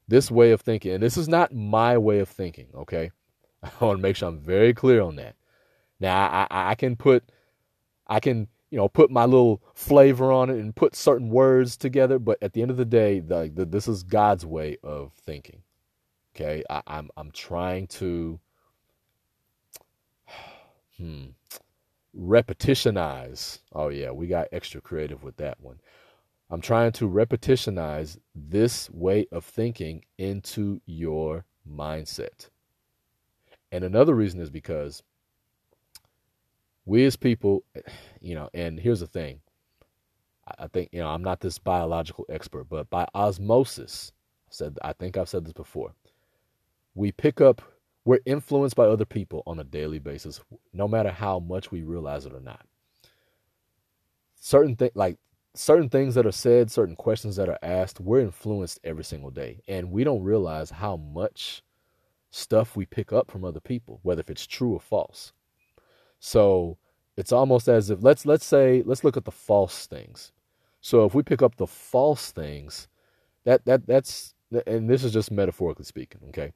This way of thinking, and this is not my way of thinking, okay? [laughs] I want to make sure I'm very clear on that. Now I, I, I can put I can you know, put my little flavor on it and put certain words together. But at the end of the day, the, the, this is God's way of thinking. Okay, I, I'm I'm trying to [sighs] hmm, repetitionize. Oh yeah, we got extra creative with that one. I'm trying to repetitionize this way of thinking into your mindset. And another reason is because we as people, [sighs] you know, and here's the thing. I think, you know, I'm not this biological expert, but by osmosis, I said I think I've said this before. We pick up we're influenced by other people on a daily basis, no matter how much we realize it or not. Certain things like certain things that are said, certain questions that are asked, we're influenced every single day. And we don't realize how much stuff we pick up from other people, whether if it's true or false. So it's almost as if let's let's say let's look at the false things. So if we pick up the false things, that that that's and this is just metaphorically speaking, okay?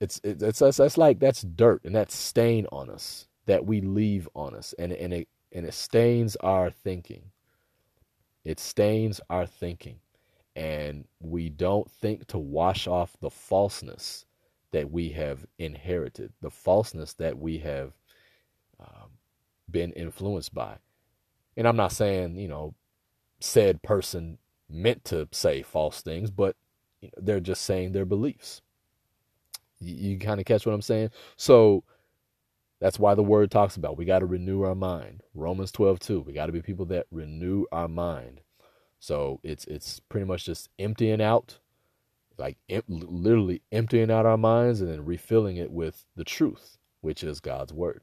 It's it's that's, that's like that's dirt and that's stain on us that we leave on us and and it and it stains our thinking. It stains our thinking. And we don't think to wash off the falseness that we have inherited, the falseness that we have um, been influenced by. And I'm not saying, you know, said person meant to say false things, but they're just saying their beliefs. You, you kind of catch what I'm saying? So that's why the word talks about we got to renew our mind. Romans 12, 2. We got to be people that renew our mind. So it's it's pretty much just emptying out, like em- literally emptying out our minds and then refilling it with the truth, which is God's word.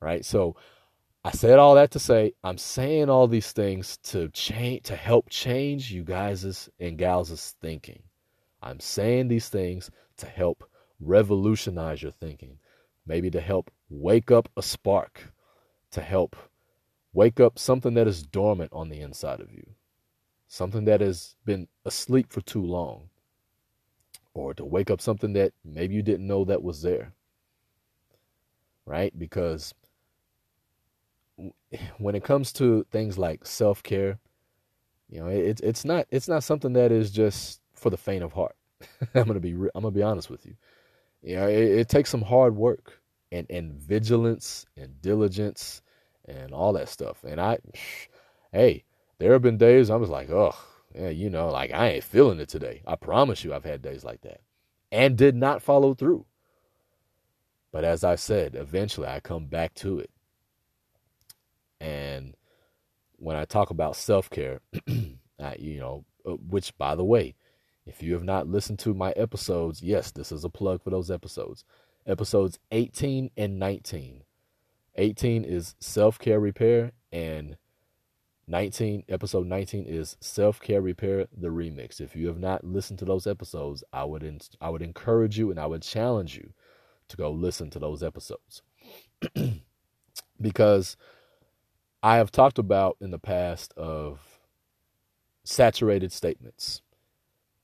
Right? So I said all that to say I'm saying all these things to change to help change you guys' and gals' thinking. I'm saying these things to help revolutionize your thinking, maybe to help wake up a spark, to help wake up something that is dormant on the inside of you, something that has been asleep for too long, or to wake up something that maybe you didn't know that was there. Right? Because when it comes to things like self-care, you know, it's it's not it's not something that is just for the faint of heart. [laughs] I'm gonna be I'm gonna be honest with you. Know, it, it takes some hard work and and vigilance and diligence and all that stuff. And I, [sighs] hey, there have been days I was like, oh, yeah, you know, like I ain't feeling it today. I promise you, I've had days like that, and did not follow through. But as I said, eventually I come back to it. And when I talk about self care, [clears throat] you know, uh, which by the way, if you have not listened to my episodes, yes, this is a plug for those episodes. Episodes 18 and 19. 18 is self care repair, and 19 episode 19 is self care repair the remix. If you have not listened to those episodes, I would in, I would encourage you and I would challenge you to go listen to those episodes [clears throat] because I have talked about in the past of saturated statements,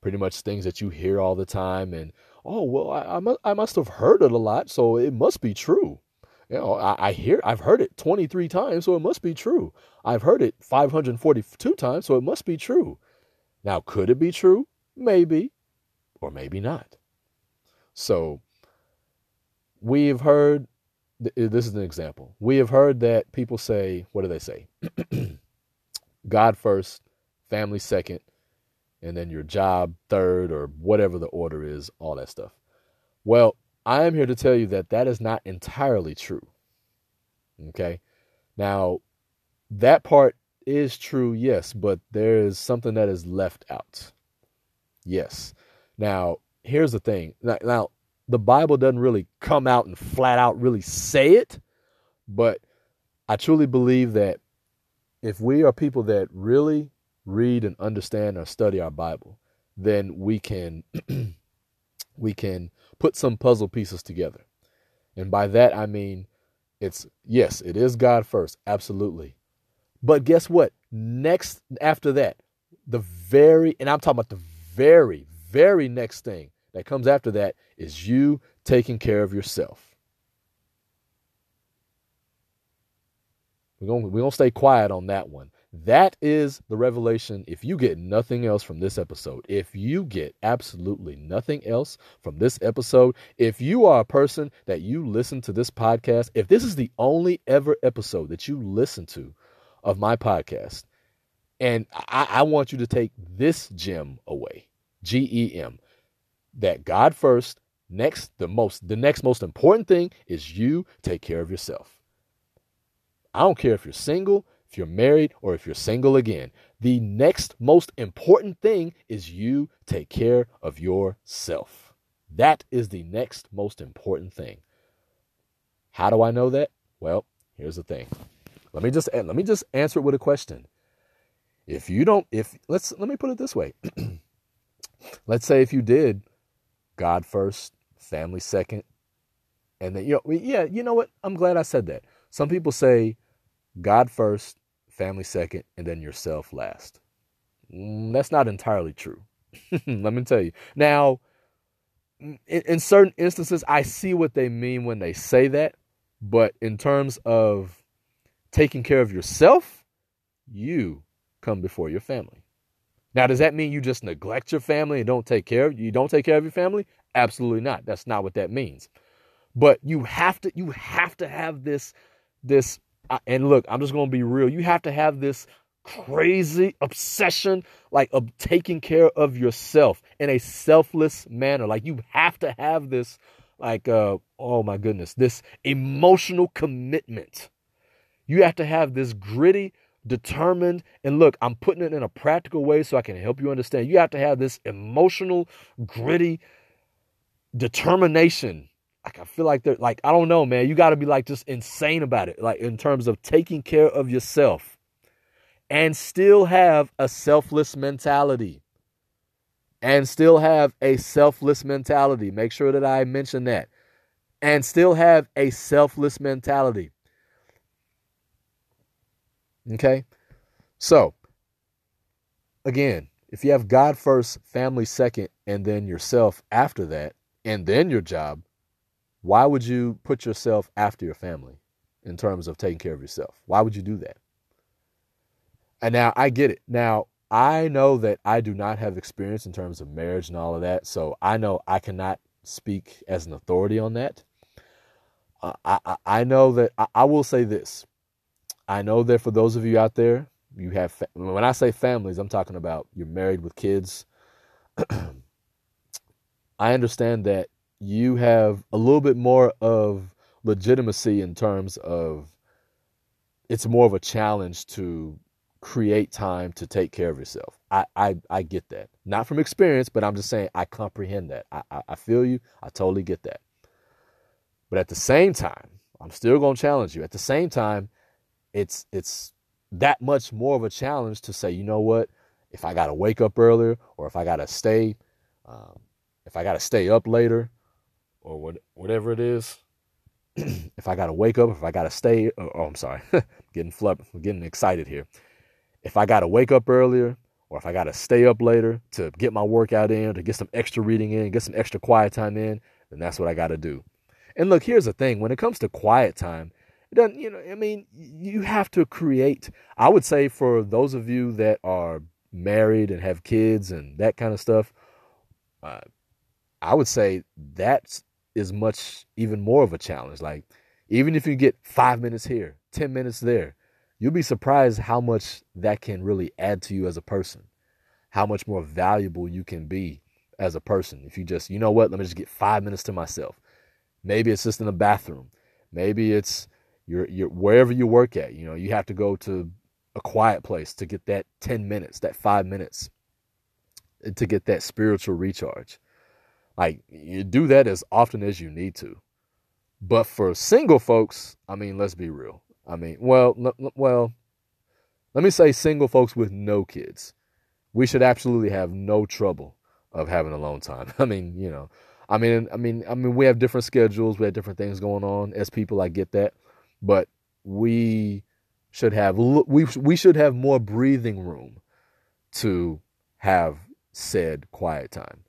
pretty much things that you hear all the time, and oh well, I, I, must, I must have heard it a lot, so it must be true. You know, I, I hear I've heard it 23 times, so it must be true. I've heard it 542 times, so it must be true. Now, could it be true? Maybe, or maybe not. So, we've heard this is an example. We have heard that people say, what do they say? [clears throat] God first, family second, and then your job third, or whatever the order is, all that stuff. Well, I am here to tell you that that is not entirely true. Okay. Now, that part is true, yes, but there is something that is left out. Yes. Now, here's the thing. Now, now, the Bible doesn't really come out and flat out really say it, but I truly believe that if we are people that really read and understand or study our Bible, then we can [clears throat] we can put some puzzle pieces together. And by that I mean it's yes, it is God first, absolutely. But guess what? Next after that, the very and I'm talking about the very very next thing that comes after that is you taking care of yourself. We're going we're going to stay quiet on that one. That is the revelation. If you get nothing else from this episode, if you get absolutely nothing else from this episode, if you are a person that you listen to this podcast, if this is the only ever episode that you listen to of my podcast, and I, I want you to take this gem away G E M that God first, next, the most, the next most important thing is you take care of yourself. I don't care if you're single, if you're married, or if you're single again. The next most important thing is you take care of yourself. That is the next most important thing. How do I know that? Well, here's the thing. Let me just let me just answer it with a question. If you don't, if let's let me put it this way. [clears throat] let's say if you did God first, family second, and then you know, yeah, you know what? I'm glad I said that. Some people say God first, family second, and then yourself last. Mm, that's not entirely true. [laughs] Let me tell you. Now, in, in certain instances, I see what they mean when they say that, but in terms of taking care of yourself, you come before your family. Now, does that mean you just neglect your family and don't take care of you don't take care of your family? Absolutely not. That's not what that means. But you have to you have to have this this and look, I'm just going to be real. You have to have this crazy obsession like of taking care of yourself in a selfless manner. Like you have to have this like uh oh my goodness, this emotional commitment. You have to have this gritty determined. And look, I'm putting it in a practical way so I can help you understand. You have to have this emotional, gritty determination. Like I feel like they're like, I don't know, man. You got to be like just insane about it, like in terms of taking care of yourself and still have a selfless mentality. And still have a selfless mentality. Make sure that I mention that. And still have a selfless mentality. Okay? So, again, if you have God first, family second, and then yourself after that, and then your job, why would you put yourself after your family in terms of taking care of yourself? Why would you do that? And now I get it. Now, I know that I do not have experience in terms of marriage and all of that. So I know I cannot speak as an authority on that. Uh, I, I know that I, I will say this I know that for those of you out there, you have, when I say families, I'm talking about you're married with kids. [clears throat] I understand that you have a little bit more of legitimacy in terms of it's more of a challenge to create time to take care of yourself. I, I, I get that. Not from experience, but I'm just saying I comprehend that. I, I, I feel you. I totally get that. But at the same time, I'm still going to challenge you. At the same time, it's it's that much more of a challenge to say, you know what, if I got to wake up earlier, or if I got to stay, um, if I got to stay up later, or what, whatever it is, [clears throat] if I got to wake up, if I got to stay, oh, oh, I'm sorry, [laughs] getting flubbed, getting excited here. If I got to wake up earlier, or if I got to stay up later to get my workout in, to get some extra reading in, get some extra quiet time in, then that's what I got to do. And look, here's the thing: when it comes to quiet time, it doesn't, you know, I mean, you have to create. I would say for those of you that are married and have kids and that kind of stuff, uh, I would say that is much even more of a challenge. Like, even if you get five minutes here, 10 minutes there, you'll be surprised how much that can really add to you as a person, how much more valuable you can be as a person. If you just, you know what, let me just get five minutes to myself. Maybe it's just in the bathroom. Maybe it's you're, you're wherever you work at, you know, you have to go to a quiet place to get that 10 minutes, that five minutes eh, to get that spiritual recharge. Like you do that as often as you need to. But for single folks, I mean, let's be real. I mean, well, well, let me say single folks with no kids. We should absolutely have no trouble of having alone time. [laughs] I mean, you know, I mean, I mean, I mean, we have different schedules, we have different things going on as people. I get that, but we should have we we should have more breathing room to have said quiet time.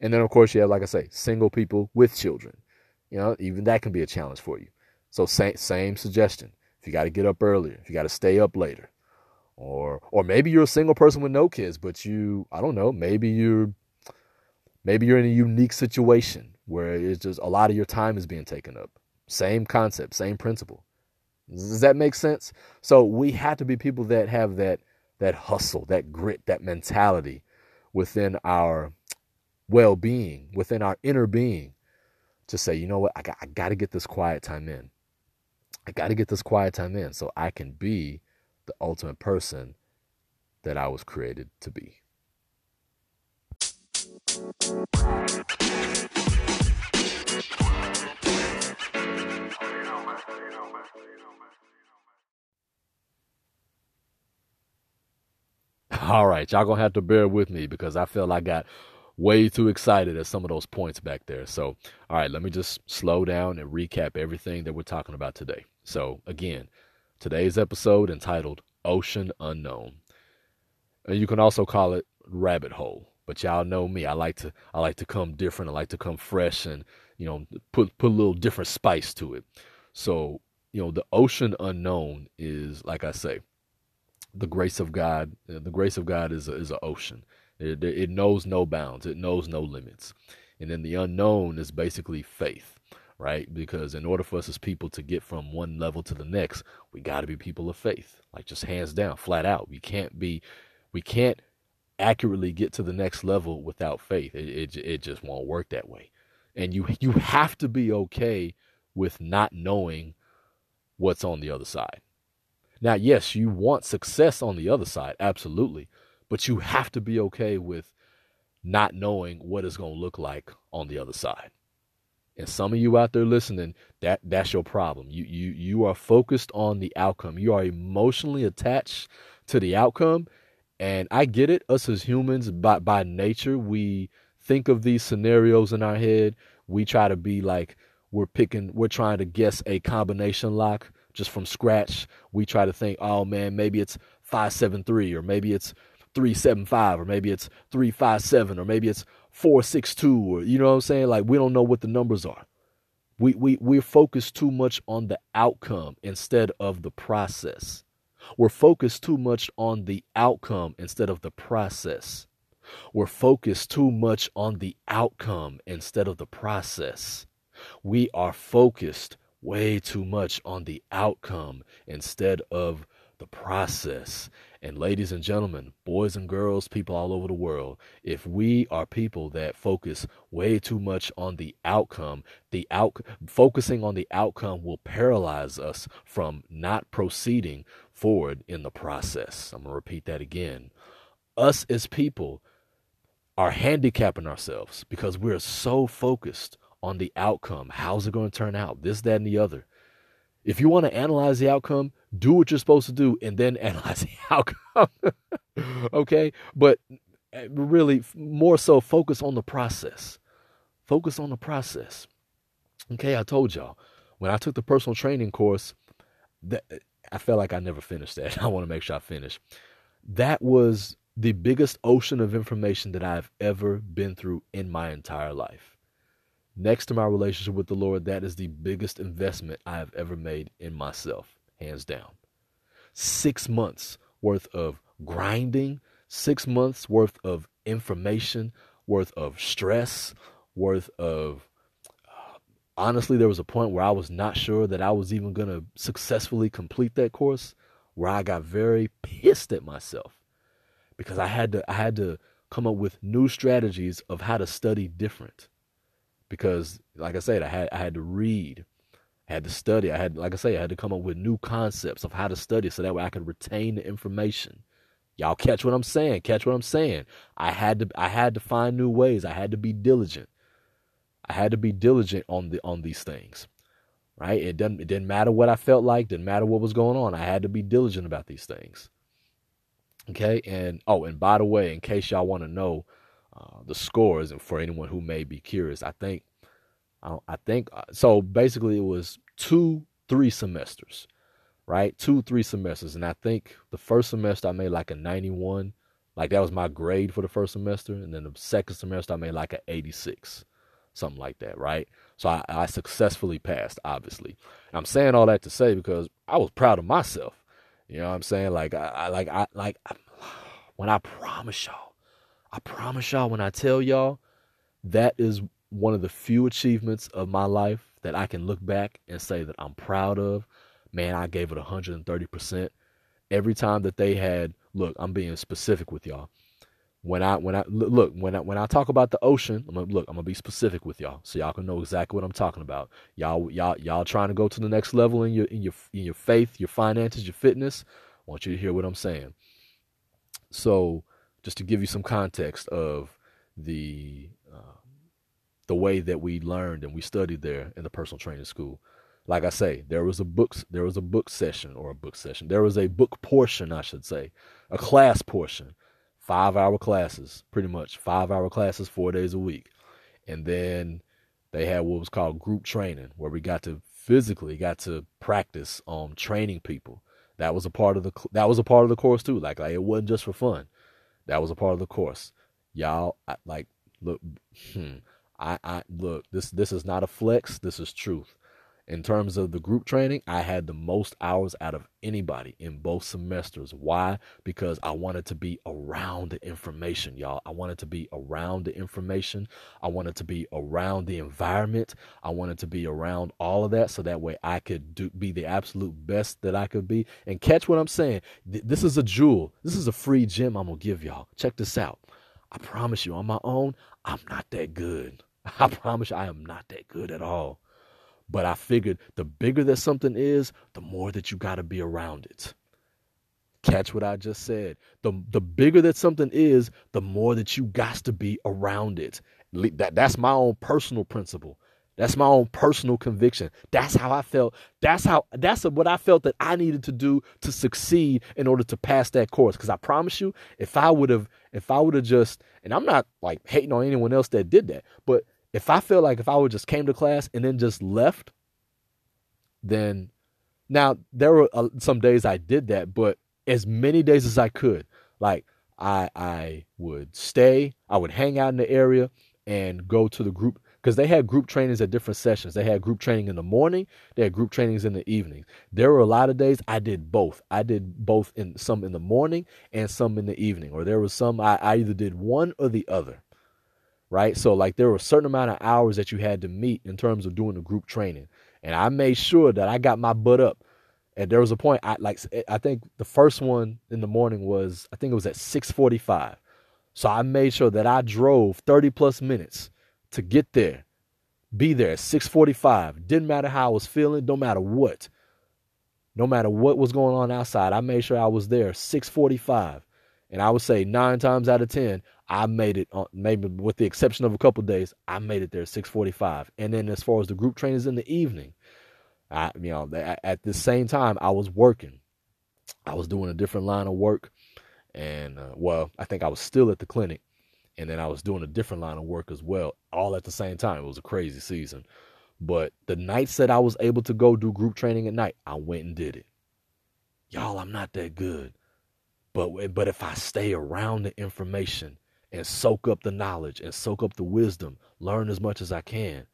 And then of course you have like I say single people with children. You know, even that can be a challenge for you. So same same suggestion. If you got to get up earlier, if you got to stay up later, or or maybe you're a single person with no kids, but you I don't know, maybe you're maybe you're in a unique situation where it's just a lot of your time is being taken up. Same concept, same principle. Does that make sense? So we have to be people that have that that hustle, that grit, that mentality within our well-being, within our inner being to say, you know what, I got, I got to get this quiet time in. I got to get this quiet time in so I can be the ultimate person that I was created to be. All right, y'all gonna have to bear with me because I feel I got way too excited at some of those points back there. So, all right, let me just slow down and recap everything that we're talking about today. So, again, today's episode entitled Ocean Unknown. And you can also call it Rabbit Hole. But y'all know me. I like to I like to come different. I like to come fresh and, you know, put put a little different spice to it. So, you know, the ocean unknown is like I say, the grace of God. The grace of God is a, is an ocean. It, it knows no bounds. It knows no limits. And then the unknown is basically faith, right? Because in order for us as people to get from one level to the next, we got to be people of faith. Like just hands down, flat out. We can't be, we can't accurately get to the next level without faith. It, it, it just won't work that way. And you you have to be okay with not knowing what's on the other side. Now, yes, you want success on the other side, absolutely, but you have to be okay with not knowing what it's going to look like on the other side. And some of you out there listening, that that's your problem. You you you are focused on the outcome. You are emotionally attached to the outcome. And I get it. Us as humans, by by nature, we think of these scenarios in our head. We try to be like we're picking, we're trying to guess a combination lock just from scratch. We try to think, oh man, maybe it's 573 or maybe it's 375 or maybe it's 357 or maybe it's 462 or you know what I'm saying? Like we don't know what the numbers are. We we we're focused too much on the outcome instead of the process. We're focused too much on the outcome instead of the process. We're focused too much on the outcome instead of the process. We are focused way too much on the outcome instead of the process. And ladies and gentlemen, boys and girls, people all over the world, if we are people that focus way too much on the outcome, the out focusing on the outcome will paralyze us from not proceeding forward in the process. I'm going to repeat that again. Us as people are handicapping ourselves because we're so focused on the outcome. How's it going to turn out? This, that, and the other. If you want to analyze the outcome, do what you're supposed to do and then [laughs] analyze the outcome. okay? But eh, really, more so, focus on the process. Focus on the process. Okay, I told y'all when I took the personal training course, that I felt like I never finished that. [laughs] I want to make sure I finish. That was the biggest ocean of information that I've ever been through in my entire life. Next to my relationship with the Lord, that is the biggest investment I have ever made in myself, hands down. Six months worth of grinding, six months worth of information, worth of stress, worth of. Uh, honestly, there was a point where I was not sure that I was even going to successfully complete that course, where I got very pissed at myself because I had to I had to come up with new strategies of how to study different because like I said, I had I had to read, I had to study. I had like I say, I had to come up with new concepts of how to study so that way I could retain the information. Y'all catch what I'm saying? Catch what I'm saying? I had to I had to find new ways. I had to be diligent. I had to be diligent on the on these things. Right? It didn't it didn't matter what I felt like, didn't matter what was going on. I had to be diligent about these things. Okay? And oh, and by the way, in case y'all want to know, uh, the scores, and for anyone who may be curious, I think, I, I think uh, so. Basically, it was two, three semesters, right? Two, three semesters, and I think the first semester I made like a ninety-one, like that was my grade for the first semester, and then the second semester I made like an eighty-six, something like that, right? So I, I successfully passed, obviously. And I'm saying all that to say because I was proud of myself. You know what I'm saying? Like I, I like I like [sighs] when I promise y'all I promise y'all, when I tell y'all, that is one of the few achievements of my life that I can look back and say that I'm proud of. Man, I gave it 130%. Every time that they had, look, I'm being specific with y'all. When I when I look when I when I talk about the ocean, I'm gonna look, I'm gonna be specific with y'all so y'all can know exactly what I'm talking about. Y'all y'all y'all trying to go to the next level in your in your in your faith, your finances, your fitness. I want you to hear what I'm saying. So just to give you some context of the uh, the way that we learned and we studied there in the personal training school. Like I say, there was a books there was a book session or a book session. There was a book portion, I should say, a class portion five hour classes, pretty much five hour classes, four days a week. And then they had what was called group training, where we got to physically got to practice on um, training people. That was a part of the that was a part of the course too. Like, like it wasn't just for fun. That was a part of the course. Y'all, I, like, look, hmm, I, I look. This this is not a flex. This is truth in terms of the group training, I had the most hours out of anybody in both semesters. Why? Because I wanted to be around the information, y'all. I wanted to be around the information. I wanted to be around the environment. I wanted to be around all of that so that way I could do, be the absolute best that I could be. And catch what I'm saying. This is a jewel. This is a free gem I'm going to give y'all. Check this out. I promise you, on my own, I'm not that good. [laughs] I promise you, I am not that good at all. But I figured the bigger that something is, the more that you got to be around it. Catch what I just said. The the bigger that something is, the more that you got to be around it. That that's my own personal principle. That's my own personal conviction. That's how I felt. That's how that's what I felt that I needed to do to succeed in order to pass that course. Because I promise you, if I would have, if I would have just, and I'm not like hating on anyone else that did that, but if I feel like if I would just came to class and then just left, then now there were uh, some days I did that, but as many days as I could, like I I would stay, I would hang out in the area and go to the group because they had group trainings at different sessions. They had group training in the morning, they had group trainings in the evening. There were a lot of days I did both. I did both in some in the morning and some in the evening, or there was some I, I either did one or the other right? So like there were a certain amount of hours that you had to meet in terms of doing the group training. And I made sure that I got my butt up. And there was a point I like I think the first one in the morning was I think it was at 6:45. So I made sure that I drove 30 plus minutes to get there. Be there at 6:45. Didn't matter how I was feeling, no matter what. No matter what was going on outside, I made sure I was there 6:45. And I would say 9 times out of 10, I made it on maybe with the exception of a couple of days, I made it there 645. And then as far as the group trainings in the evening, I you know, at the same time I was working. I was doing a different line of work and uh, well, I think I was still at the clinic and then I was doing a different line of work as well, all at the same time. It was a crazy season. But the nights that I was able to go do group training at night, I went and did it. Y'all, I'm not that good. But but if I stay around the information and soak up the knowledge and soak up the wisdom, learn as much as I can.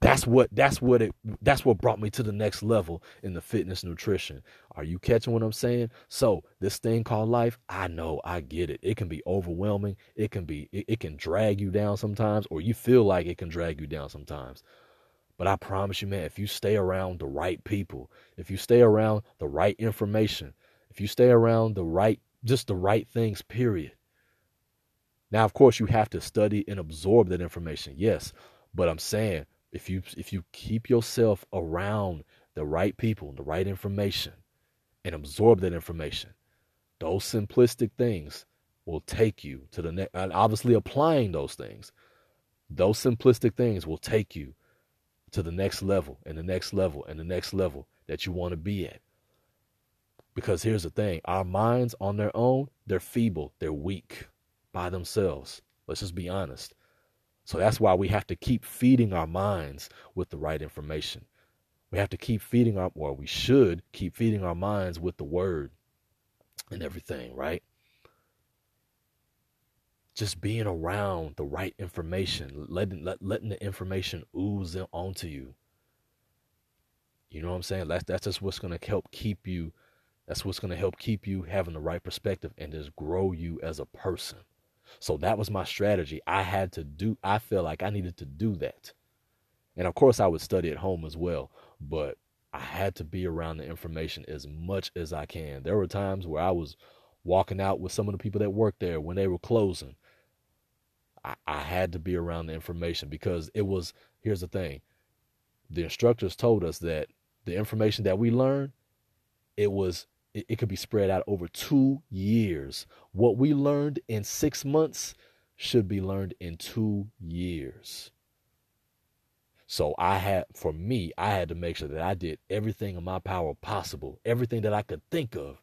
That's what that's what it that's what brought me to the next level in the fitness nutrition. Are you catching what I'm saying? So this thing called life, I know, I get it. It can be overwhelming. It can be it, it can drag you down sometimes, or you feel like it can drag you down sometimes. But I promise you, man, if you stay around the right people, if you stay around the right information, if you stay around the right just the right things, period, now, of course, you have to study and absorb that information. Yes, but I'm saying if you if you keep yourself around the right people, the right information, and absorb that information, those simplistic things will take you to the next. And obviously, applying those things, those simplistic things will take you to the next level and the next level and the next level that you want to be at. Because here's the thing our minds on their own, they're feeble, they're weak by themselves. Let's just be honest. So that's why we have to keep feeding our minds with the right information. We have to keep feeding our, or we should keep feeding our minds with the word and everything, right? Just being around the right information, letting let, letting the information ooze onto you. You know what I'm saying? That's that's just what's gonna help keep you. That's what's gonna help keep you having the right perspective and just grow you as a person. So that was my strategy. I had to do, I felt like I needed to do that. And of course, I would study at home as well, but I had to be around the information as much as I can. There were times where I was walking out with some of the people that worked there when they were closing. I, I had to be around the information because it was, here's the thing the instructors told us that the information that we learned, it was it, it could be spread out over two years. What we learned in six months should be learned in two years. So I had, for me, I had to make sure that I did everything in my power possible, everything that I could think of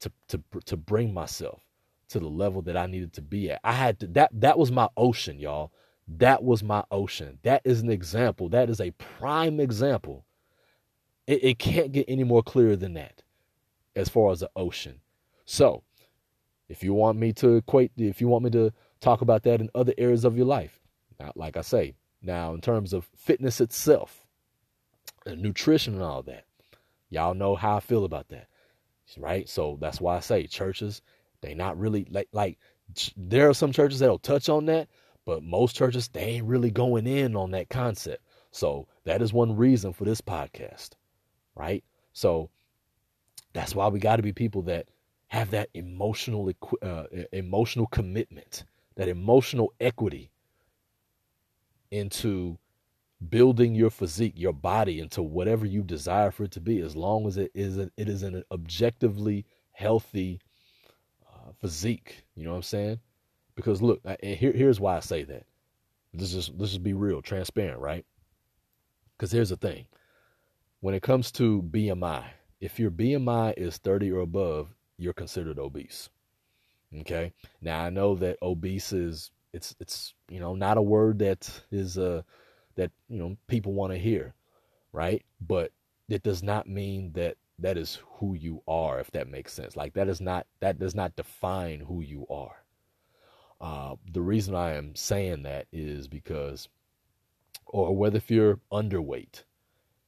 to, to, to bring myself to the level that I needed to be at. I had to that that was my ocean, y'all. That was my ocean. That is an example. That is a prime example. It, it can't get any more clear than that as far as the ocean. So, if you want me to equate, if you want me to talk about that in other areas of your life, now, like I say, now in terms of fitness itself, and nutrition and all that, y'all know how I feel about that, right? So that's why I say churches, they not really like like there are some churches that'll touch on that, but most churches they ain't really going in on that concept. So that is one reason for this podcast, right? So that's why we got to be people that have that emotional uh, emotional commitment, that emotional equity into building your physique, your body into whatever you desire for it to be, as long as it is a, it is an objectively healthy uh, physique. You know what I'm saying? Because look, here, here's why I say that. This is this is be real, transparent, right? Because here's the thing: when it comes to BMI, if your BMI is 30 or above, you're considered obese. Okay. Now I know that obese is it's it's you know not a word that is uh that you know people want to hear, right? But it does not mean that that is who you are if that makes sense. Like that is not that does not define who you are. Uh, the reason I am saying that is because, or whether if you're underweight,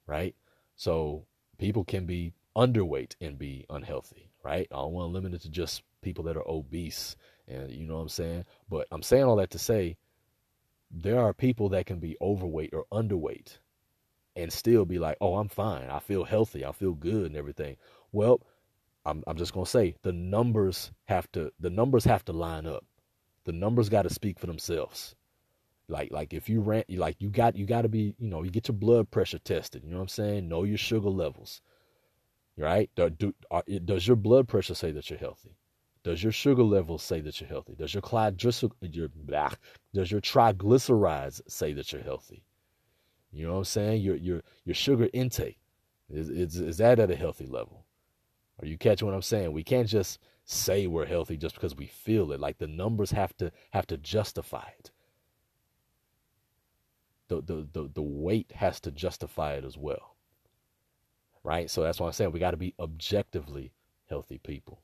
right? So people can be underweight and be unhealthy, right? I don't want to limit it to just people that are obese and you know what I'm saying? But I'm saying all that to say there are people that can be overweight or underweight and still be like, "Oh, I'm fine. I feel healthy. I feel good and everything." Well, I'm I'm just going to say the numbers have to the numbers have to line up. The numbers got to speak for themselves. Like like if you ran like you got you got to be, you know, you get your blood pressure tested, you know what I'm saying? Know your sugar levels right? Do, do, uh, are, does your blood pressure say that you're healthy? Does your sugar levels say that you're healthy? Does your, your blah, does your triglycerides say that you're healthy? You know what I'm saying? Your your your sugar intake is is, is that at a healthy level? Are you catching what I'm saying? We can't just say we're healthy just because we feel it. Like the numbers have to have to justify it. The the the, the weight has to justify it as well right? So that's why I'm saying we got to be objectively healthy people.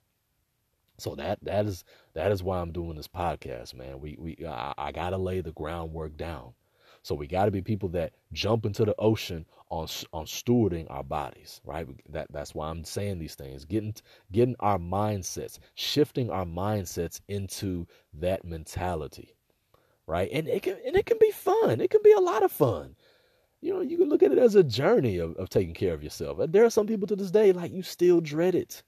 So that that is that is why I'm doing this podcast, man. We we I, I got to lay the groundwork down. So we got to be people that jump into the ocean on on stewarding our bodies, right? That that's why I'm saying these things. Getting getting our mindsets, shifting our mindsets into that mentality, right? And it can and it can be fun. It can be a lot of fun you know, you can look at it as a journey of, of taking care of yourself. There are some people to this day, like you still dread it.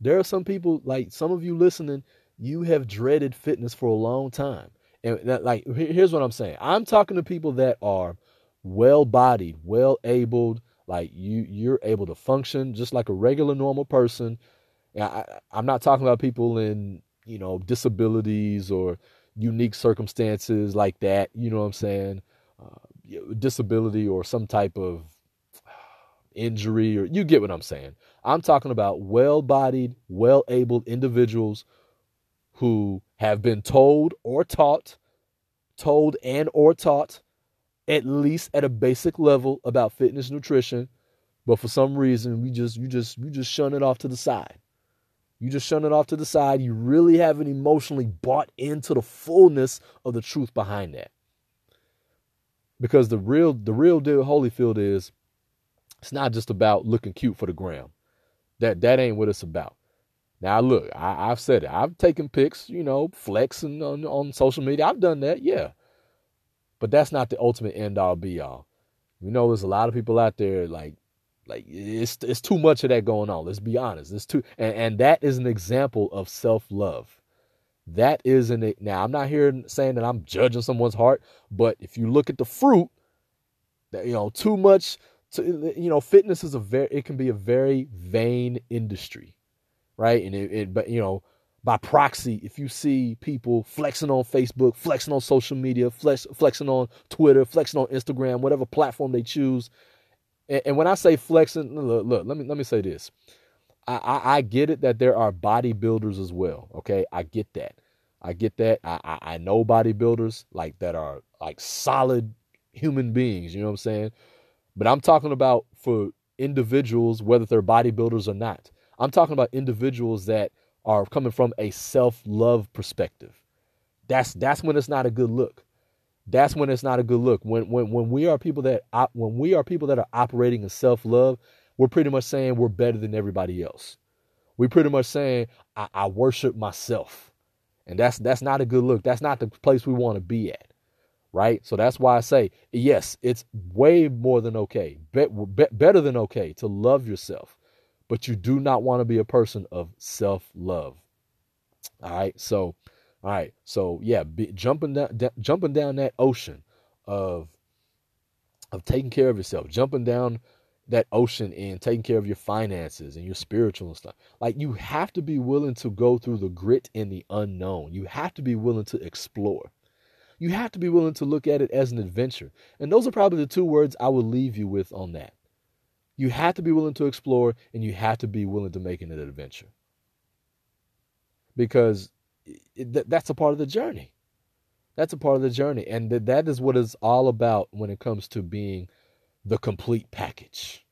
There are some people, like some of you listening, you have dreaded fitness for a long time. And that, like, here's what I'm saying. I'm talking to people that are well bodied, well abled, like you, you're able to function just like a regular normal person. I, I'm not talking about people in, you know, disabilities or unique circumstances like that. You know what I'm saying? Uh, disability or some type of injury or you get what I'm saying. I'm talking about well-bodied, well-abled individuals who have been told or taught, told and or taught at least at a basic level about fitness nutrition, but for some reason we just you just you just shun it off to the side. You just shun it off to the side. You really haven't emotionally bought into the fullness of the truth behind that because the real the real deal Holyfield is it's not just about looking cute for the gram. That that ain't what it's about. Now look, I, have said it. I've taken pics, you know, flexing on, on social media. I've done that, yeah. But that's not the ultimate end all be all. You know, there's a lot of people out there like like it's it's too much of that going on. Let's be honest. It's too and, and that is an example of self-love. That is an now I'm not here saying that I'm judging someone's heart, but if you look at the fruit, that you know, too much to, you know, fitness is a very it can be a very vain industry. Right? And it, it but you know, by proxy, if you see people flexing on Facebook, flexing on social media, flex, flexing on Twitter, flexing on Instagram, whatever platform they choose, and, and when I say flexing, look, look, let me let me say this. I, I, I get it that there are bodybuilders as well. Okay, I get that. I get that. I, I, I know bodybuilders like that are like solid human beings. You know what I'm saying? But I'm talking about for individuals, whether they're bodybuilders or not. I'm talking about individuals that are coming from a self-love perspective. That's that's when it's not a good look. That's when it's not a good look. When when when we are people that when we are people that are operating in self-love, we're pretty much saying we're better than everybody else. We're pretty much saying I, I worship myself. And that's that's not a good look. That's not the place we want to be at. Right? So that's why I say, yes, it's way more than okay. Be, be, better than okay to love yourself. But you do not want to be a person of self-love. All right? So all right. So, yeah, be, jumping down jumping down that ocean of of taking care of yourself, jumping down that ocean and taking care of your finances and your spiritual and stuff. Like you have to be willing to go through the grit and the unknown. You have to be willing to explore. You have to be willing to look at it as an adventure. And those are probably the two words I will leave you with on that. You have to be willing to explore and you have to be willing to make it an adventure. Because that's a part of the journey. That's a part of the journey. And that is what it's all about when it comes to being the complete package.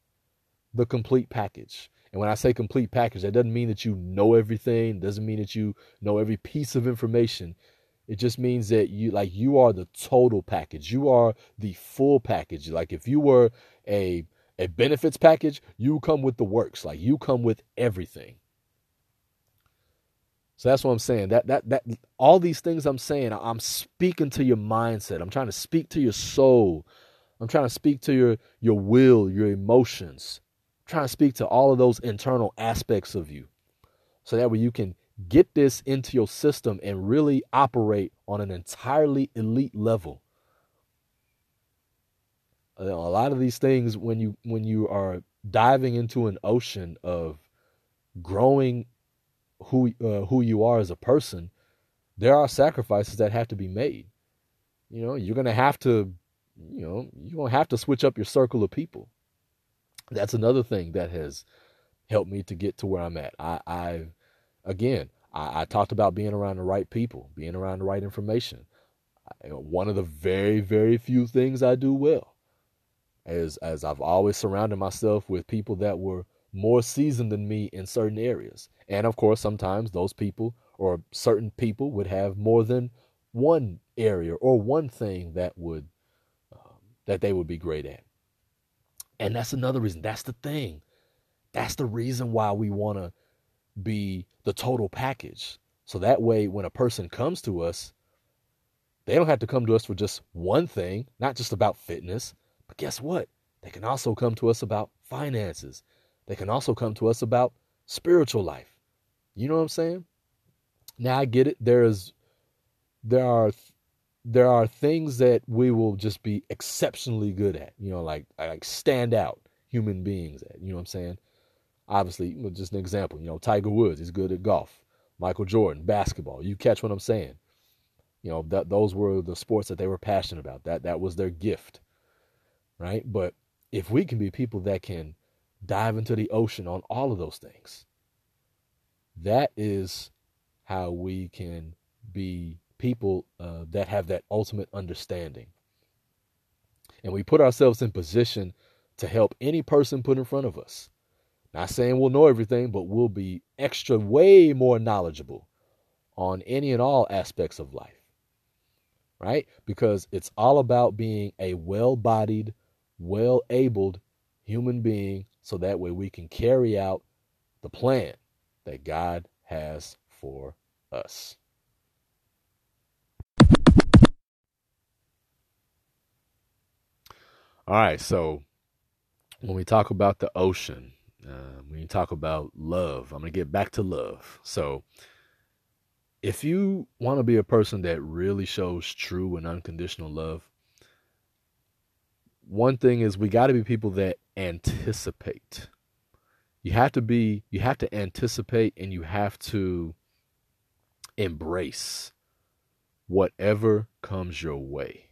The complete package. And when I say complete package, that doesn't mean that you know everything, doesn't mean that you know every piece of information. It just means that you like you are the total package. You are the full package. Like if you were a a benefits package, you come with the works. Like you come with everything. So that's what I'm saying. That that that all these things I'm saying, I'm speaking to your mindset. I'm trying to speak to your soul. I'm trying to speak to your your will, your emotions. I'm trying to speak to all of those internal aspects of you. So that way you can get this into your system and really operate on an entirely elite level. A lot of these things when you when you are diving into an ocean of growing who uh, who you are as a person, there are sacrifices that have to be made. You know, you're gonna have to you know, you're going have to switch up your circle of people. That's another thing that has helped me to get to where I'm at. I, I've, again, I, I talked about being around the right people, being around the right information. I, one of the very, very few things I do well is as I've always surrounded myself with people that were more seasoned than me in certain areas. And of course, sometimes those people or certain people would have more than one area or one thing that would that they would be great at. And that's another reason. That's the thing. That's the reason why we want to be the total package. So that way, when a person comes to us, they don't have to come to us for just one thing, not just about fitness. But guess what? They can also come to us about finances. They can also come to us about spiritual life. You know what I'm saying? Now I get it. There is there are there are things that we will just be exceptionally good at, you know, like like stand out human beings at, you know what I'm saying? Obviously, just an example, you know, Tiger Woods is good at golf. Michael Jordan, basketball. You catch what I'm saying? You know, that those were the sports that they were passionate about. That that was their gift. Right? But if we can be people that can dive into the ocean on all of those things, that is how we can be people uh, that have that ultimate understanding. And we put ourselves in position to help any person put in front of us. Not saying we'll know everything, but we'll be extra, way more knowledgeable on any and all aspects of life. Right? Because it's all about being a well bodied, well abled human being so that way we can carry out the plan that God has for us. All right, so when we talk about the ocean, uh, when you talk about love, I'm going to get back to love. So, if you want to be a person that really shows true and unconditional love, one thing is we got to be people that anticipate. You have to be, you have to anticipate and you have to embrace whatever comes your way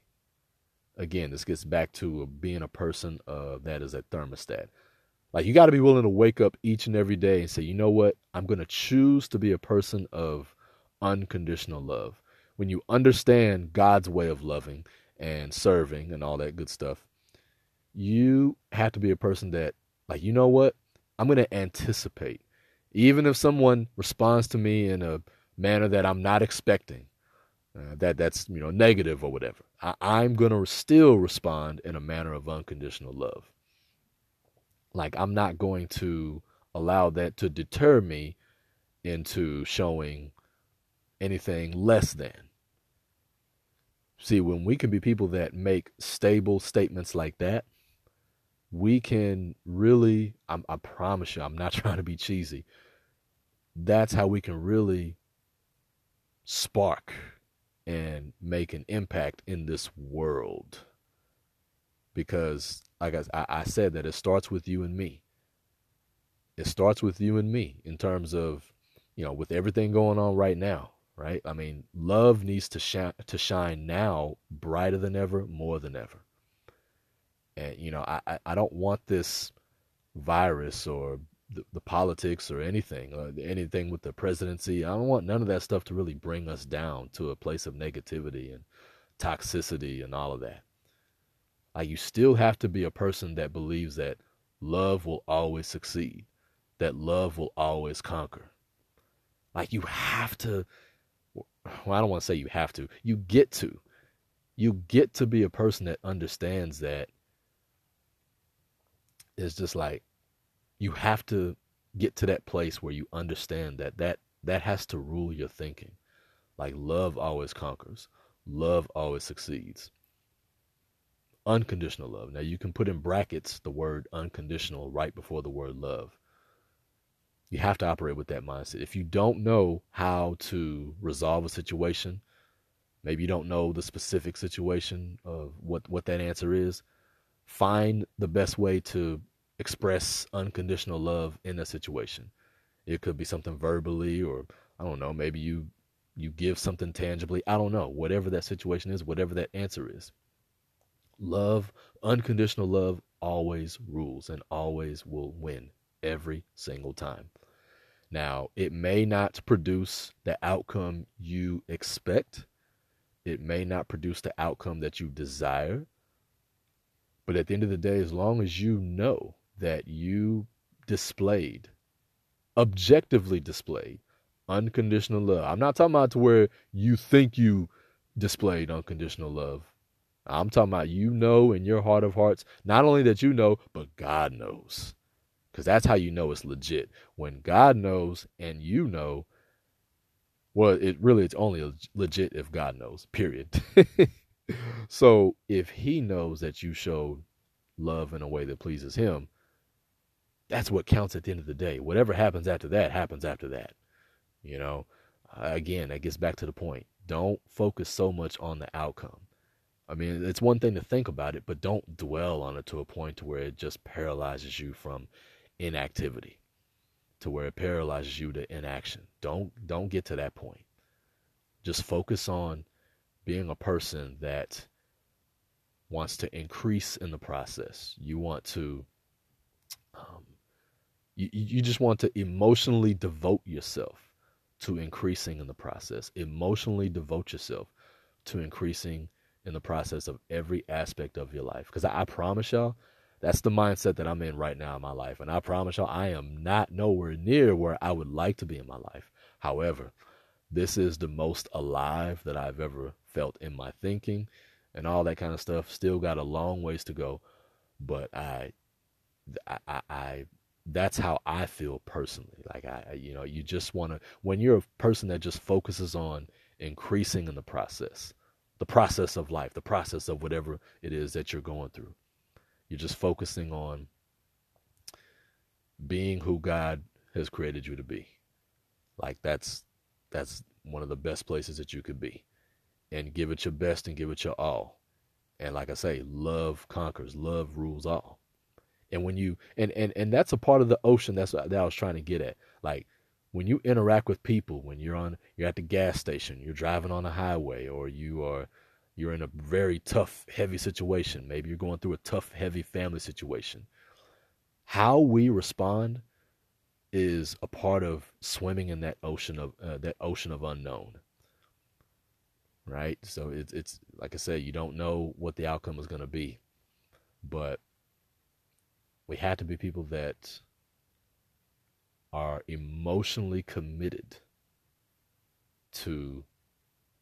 again, this gets back to being a person uh, that is a thermostat. Like you got to be willing to wake up each and every day and say, you know what? I'm going to choose to be a person of unconditional love. When you understand God's way of loving and serving and all that good stuff, you have to be a person that, like, you know what? I'm going to anticipate. Even if someone responds to me in a manner that I'm not expecting, uh, that that's you know negative or whatever, I, I'm gonna still respond in a manner of unconditional love. Like I'm not going to allow that to deter me into showing anything less than. See, when we can be people that make stable statements like that, we can really, I'm, i promise you, I'm not [laughs] trying to be cheesy. That's how we can really spark and make an impact in this world. Because, like I, I said, that it starts with you and me. It starts with you and me in terms of, you know, with everything going on right now, right? I mean, love needs to shine to shine now brighter than ever, more than ever. And you know, I I don't want this virus or the, the politics or anything, or anything with the presidency. I don't want none of that stuff to really bring us down to a place of negativity and toxicity and all of that. Like you still have to be a person that believes that love will always succeed, that love will always conquer. Like you have to well, I don't want to say you have to. You get to. You get to be a person that understands that it's just like you have to get to that place where you understand that that that has to rule your thinking. Like love always conquers. Love always succeeds. Unconditional love. Now you can put in brackets the word unconditional right before the word love. You have to operate with that mindset. If you don't know how to resolve a situation, maybe you don't know the specific situation of what, what that answer is, find the best way to express unconditional love in a situation. It could be something verbally or I don't know, maybe you you give something tangibly. I don't know. Whatever that situation is, whatever that answer is. Love, unconditional love always rules and always will win every single time. Now, it may not produce the outcome you expect. It may not produce the outcome that you desire. But at the end of the day, as long as you know that you displayed, objectively displayed, unconditional love. I'm not talking about to where you think you displayed unconditional love. I'm talking about you know in your heart of hearts, not only that you know, but God knows. Because that's how you know it's legit. When God knows and you know, well, it really it's only legit if God knows, period. [laughs] so if he knows that you showed love in a way that pleases him, that's what counts at the end of the day. Whatever happens after that happens after that. You know, uh, again, that gets back to the point. Don't focus so much on the outcome. I mean, it's one thing to think about it, but don't dwell on it to a point to where it just paralyzes you from inactivity, to where it paralyzes you to inaction. Don't don't get to that point. Just focus on being a person that wants to increase in the process. You want to you, you just want to emotionally devote yourself to increasing in the process. Emotionally devote yourself to increasing in the process of every aspect of your life. Because I, I promise y'all, that's the mindset that I'm in right now in my life. And I promise y'all, I am not nowhere near where I would like to be in my life. However, this is the most alive that I've ever felt in my thinking and all that kind of stuff. Still got a long ways to go, but I, I, I that's how I feel personally. Like I, you know, you just want to when you're a person that just focuses on increasing in the process, the process of life, the process of whatever it is that you're going through. You're just focusing on being who God has created you to be. Like that's that's one of the best places that you could be. And give it your best and give it your all. And like I say, love conquers, love rules all. And when you and and and that's a part of the ocean that's that I was trying to get at. Like when you interact with people, when you're on you're at the gas station, you're driving on a highway, or you are you're in a very tough, heavy situation. Maybe you're going through a tough, heavy family situation. how we respond is a part of swimming in that ocean of uh, that ocean of unknown right so it's it's like i said you don't know what the outcome is going to be but we have to be people that are emotionally committed to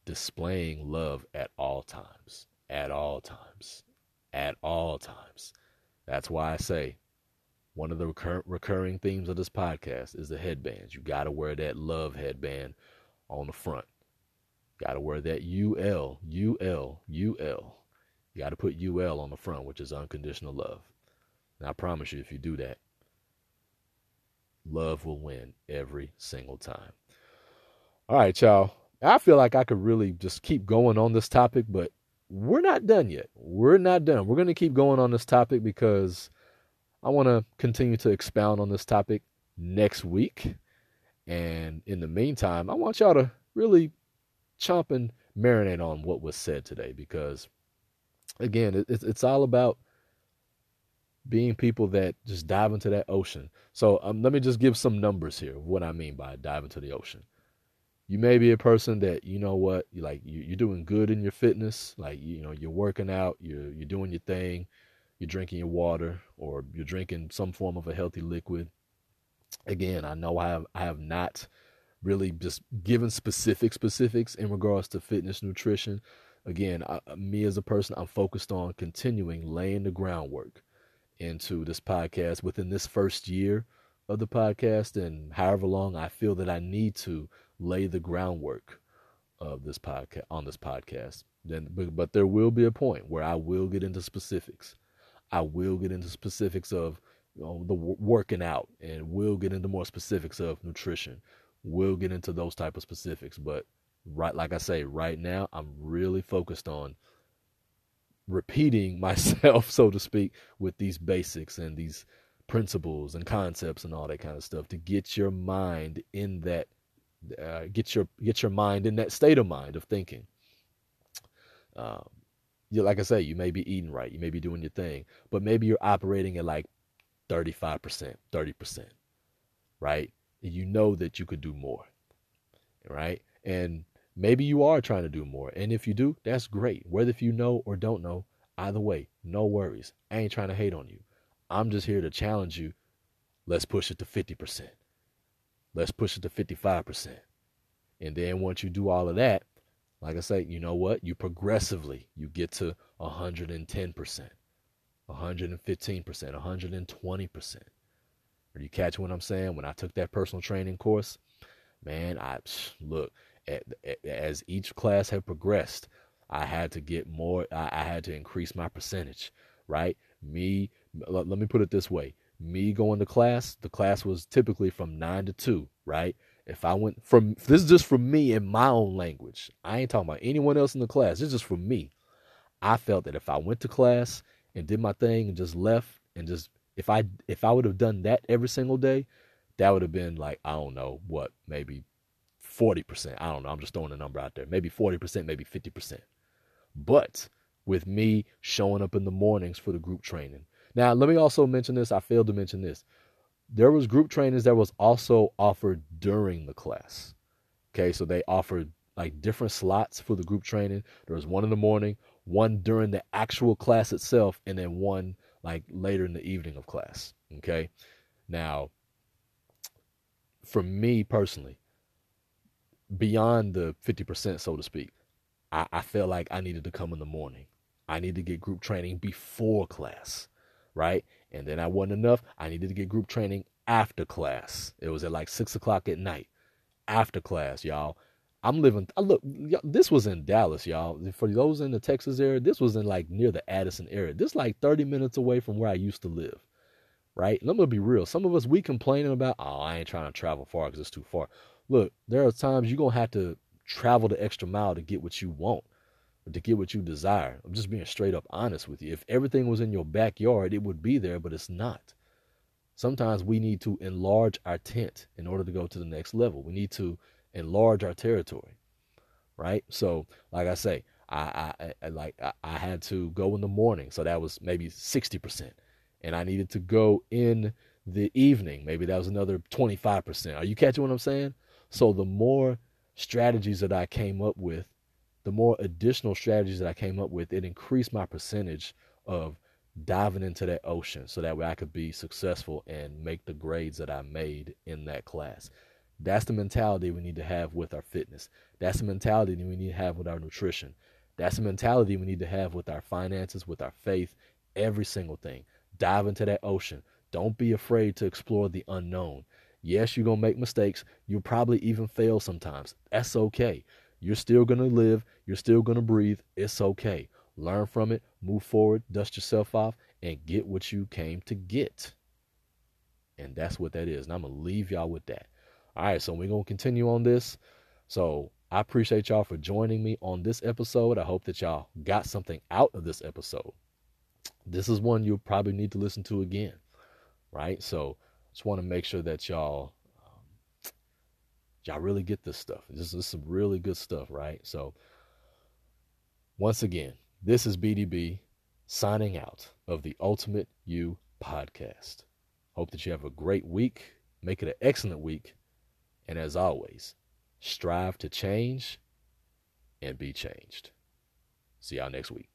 displaying love at all times at all times at all times that's why i say one of the recur- recurring themes of this podcast is the headbands. You got to wear that love headband on the front. Got to wear that UL, UL, UL. You got to put UL on the front, which is unconditional love. And I promise you, if you do that, love will win every single time. All right, y'all. I feel like I could really just keep going on this topic, but we're not done yet. We're not done. We're going to keep going on this topic because I want to continue to expound on this topic next week. And in the meantime, I want y'all to really chomp and marinate on what was said today because, again, it's, it's all about being people that just dive into that ocean. So um, let me just give some numbers here. What I mean by dive into the ocean. You may be a person that you know what you like. You, you're doing good in your fitness. Like you know, you're working out. You're you're doing your thing you're drinking your water or you're drinking some form of a healthy liquid. Again, I know I have I have not really just given specific specifics in regards to fitness nutrition. Again, I, me as a person, I'm focused on continuing laying the groundwork into this podcast within this first year of the podcast and however long I feel that I need to lay the groundwork of this podcast on this podcast. Then but, but there will be a point where I will get into specifics I will get into specifics of you know, the working out and we'll get into more specifics of nutrition. We'll get into those type of specifics, but right like I say, right now I'm really focused on repeating [laughs] myself, so to speak, with these basics and these principles and concepts and all that kind of stuff to get your mind in that uh, get your get your mind in that state of mind of thinking. Um, you like I say, you may be eating right, you may be doing your thing, but maybe you're operating at like 35%, 30%, right? And you know that you could do more, right? And maybe you are trying to do more. And if you do, that's great. Whether if you know or don't know, either way, no worries. I ain't trying to hate on you. I'm just here to challenge you. Let's push it to 50%. Let's push it to 55%. And then once you do all of that, like I say, you know what? You progressively you get to 110%, 115%, 120%. Are you catch what I'm saying? When I took that personal training course, man, I look as each class had progressed, I had to get more. I, had to increase my percentage, right? Me, let, me put it this way: me going to class, the class was typically from nine to two, right? If I went from this is just for me in my own language. I ain't talking about anyone else in the class. This is just for me. I felt that if I went to class and did my thing and just left and just if I if I would have done that every single day, that would have been like I don't know what maybe 40%. I don't know. I'm just throwing a number out there. Maybe 40%, maybe 50%. But with me showing up in the mornings for the group training. Now, let me also mention this. I failed to mention this there was group trainings that was also offered during the class. Okay, so they offered like different slots for the group training. There was one in the morning, one during the actual class itself, and then one like later in the evening of class. Okay, now for me personally, beyond the 50%, so to speak, I, I felt like I needed to come in the morning. I need to get group training before class, right? And then I wasn't enough. I needed to get group training after class. It was at like six o'clock at night. After class, y'all. I'm living. I look. This was in Dallas, y'all. For those in the Texas area, this was in like near the Addison area. This like 30 minutes away from where I used to live. Right? And I'm gonna be real. Some of us we complaining about, oh, I ain't trying to travel far because it's too far. Look, there are times you're gonna have to travel the extra mile to get what you want to get what you desire. I'm just being straight up honest with you. If everything was in your backyard, it would be there, but it's not. Sometimes we need to enlarge our tent in order to go to the next level. We need to enlarge our territory, right? So, like I say, I, I, I like I, I had to go in the morning, so that was maybe sixty percent, and I needed to go in the evening. Maybe that was another 25%. Are you catching what I'm saying? So the more strategies that I came up with, the more additional strategies that I came up with, it increased my percentage of diving into that ocean so that way I could be successful and make the grades that I made in that class. That's the mentality we need to have with our fitness. That's the mentality we need to have with our nutrition. That's the mentality we need to have with our finances, with our faith, every single thing. Dive into that ocean. Don't be afraid to explore the unknown. Yes, you're going to make mistakes. You'll probably even fail sometimes. That's okay. You're still going to live. You're still going to breathe. It's okay. Learn from it, move forward, dust yourself off, and get what you came to get. And that's what that is. And I'm going to leave y'all with that. All right, so we're going to continue on this. So I appreciate y'all for joining me on this episode. I hope that y'all got something out of this episode. This is one you'll probably need to listen to again, right? So just want to make sure that y'all um, y'all really get this stuff. This is some really good stuff, right? So once again, this is BDB signing out of the Ultimate You podcast. Hope that you have a great week. Make it an excellent week. And as always, strive to change and be changed. See y'all next week.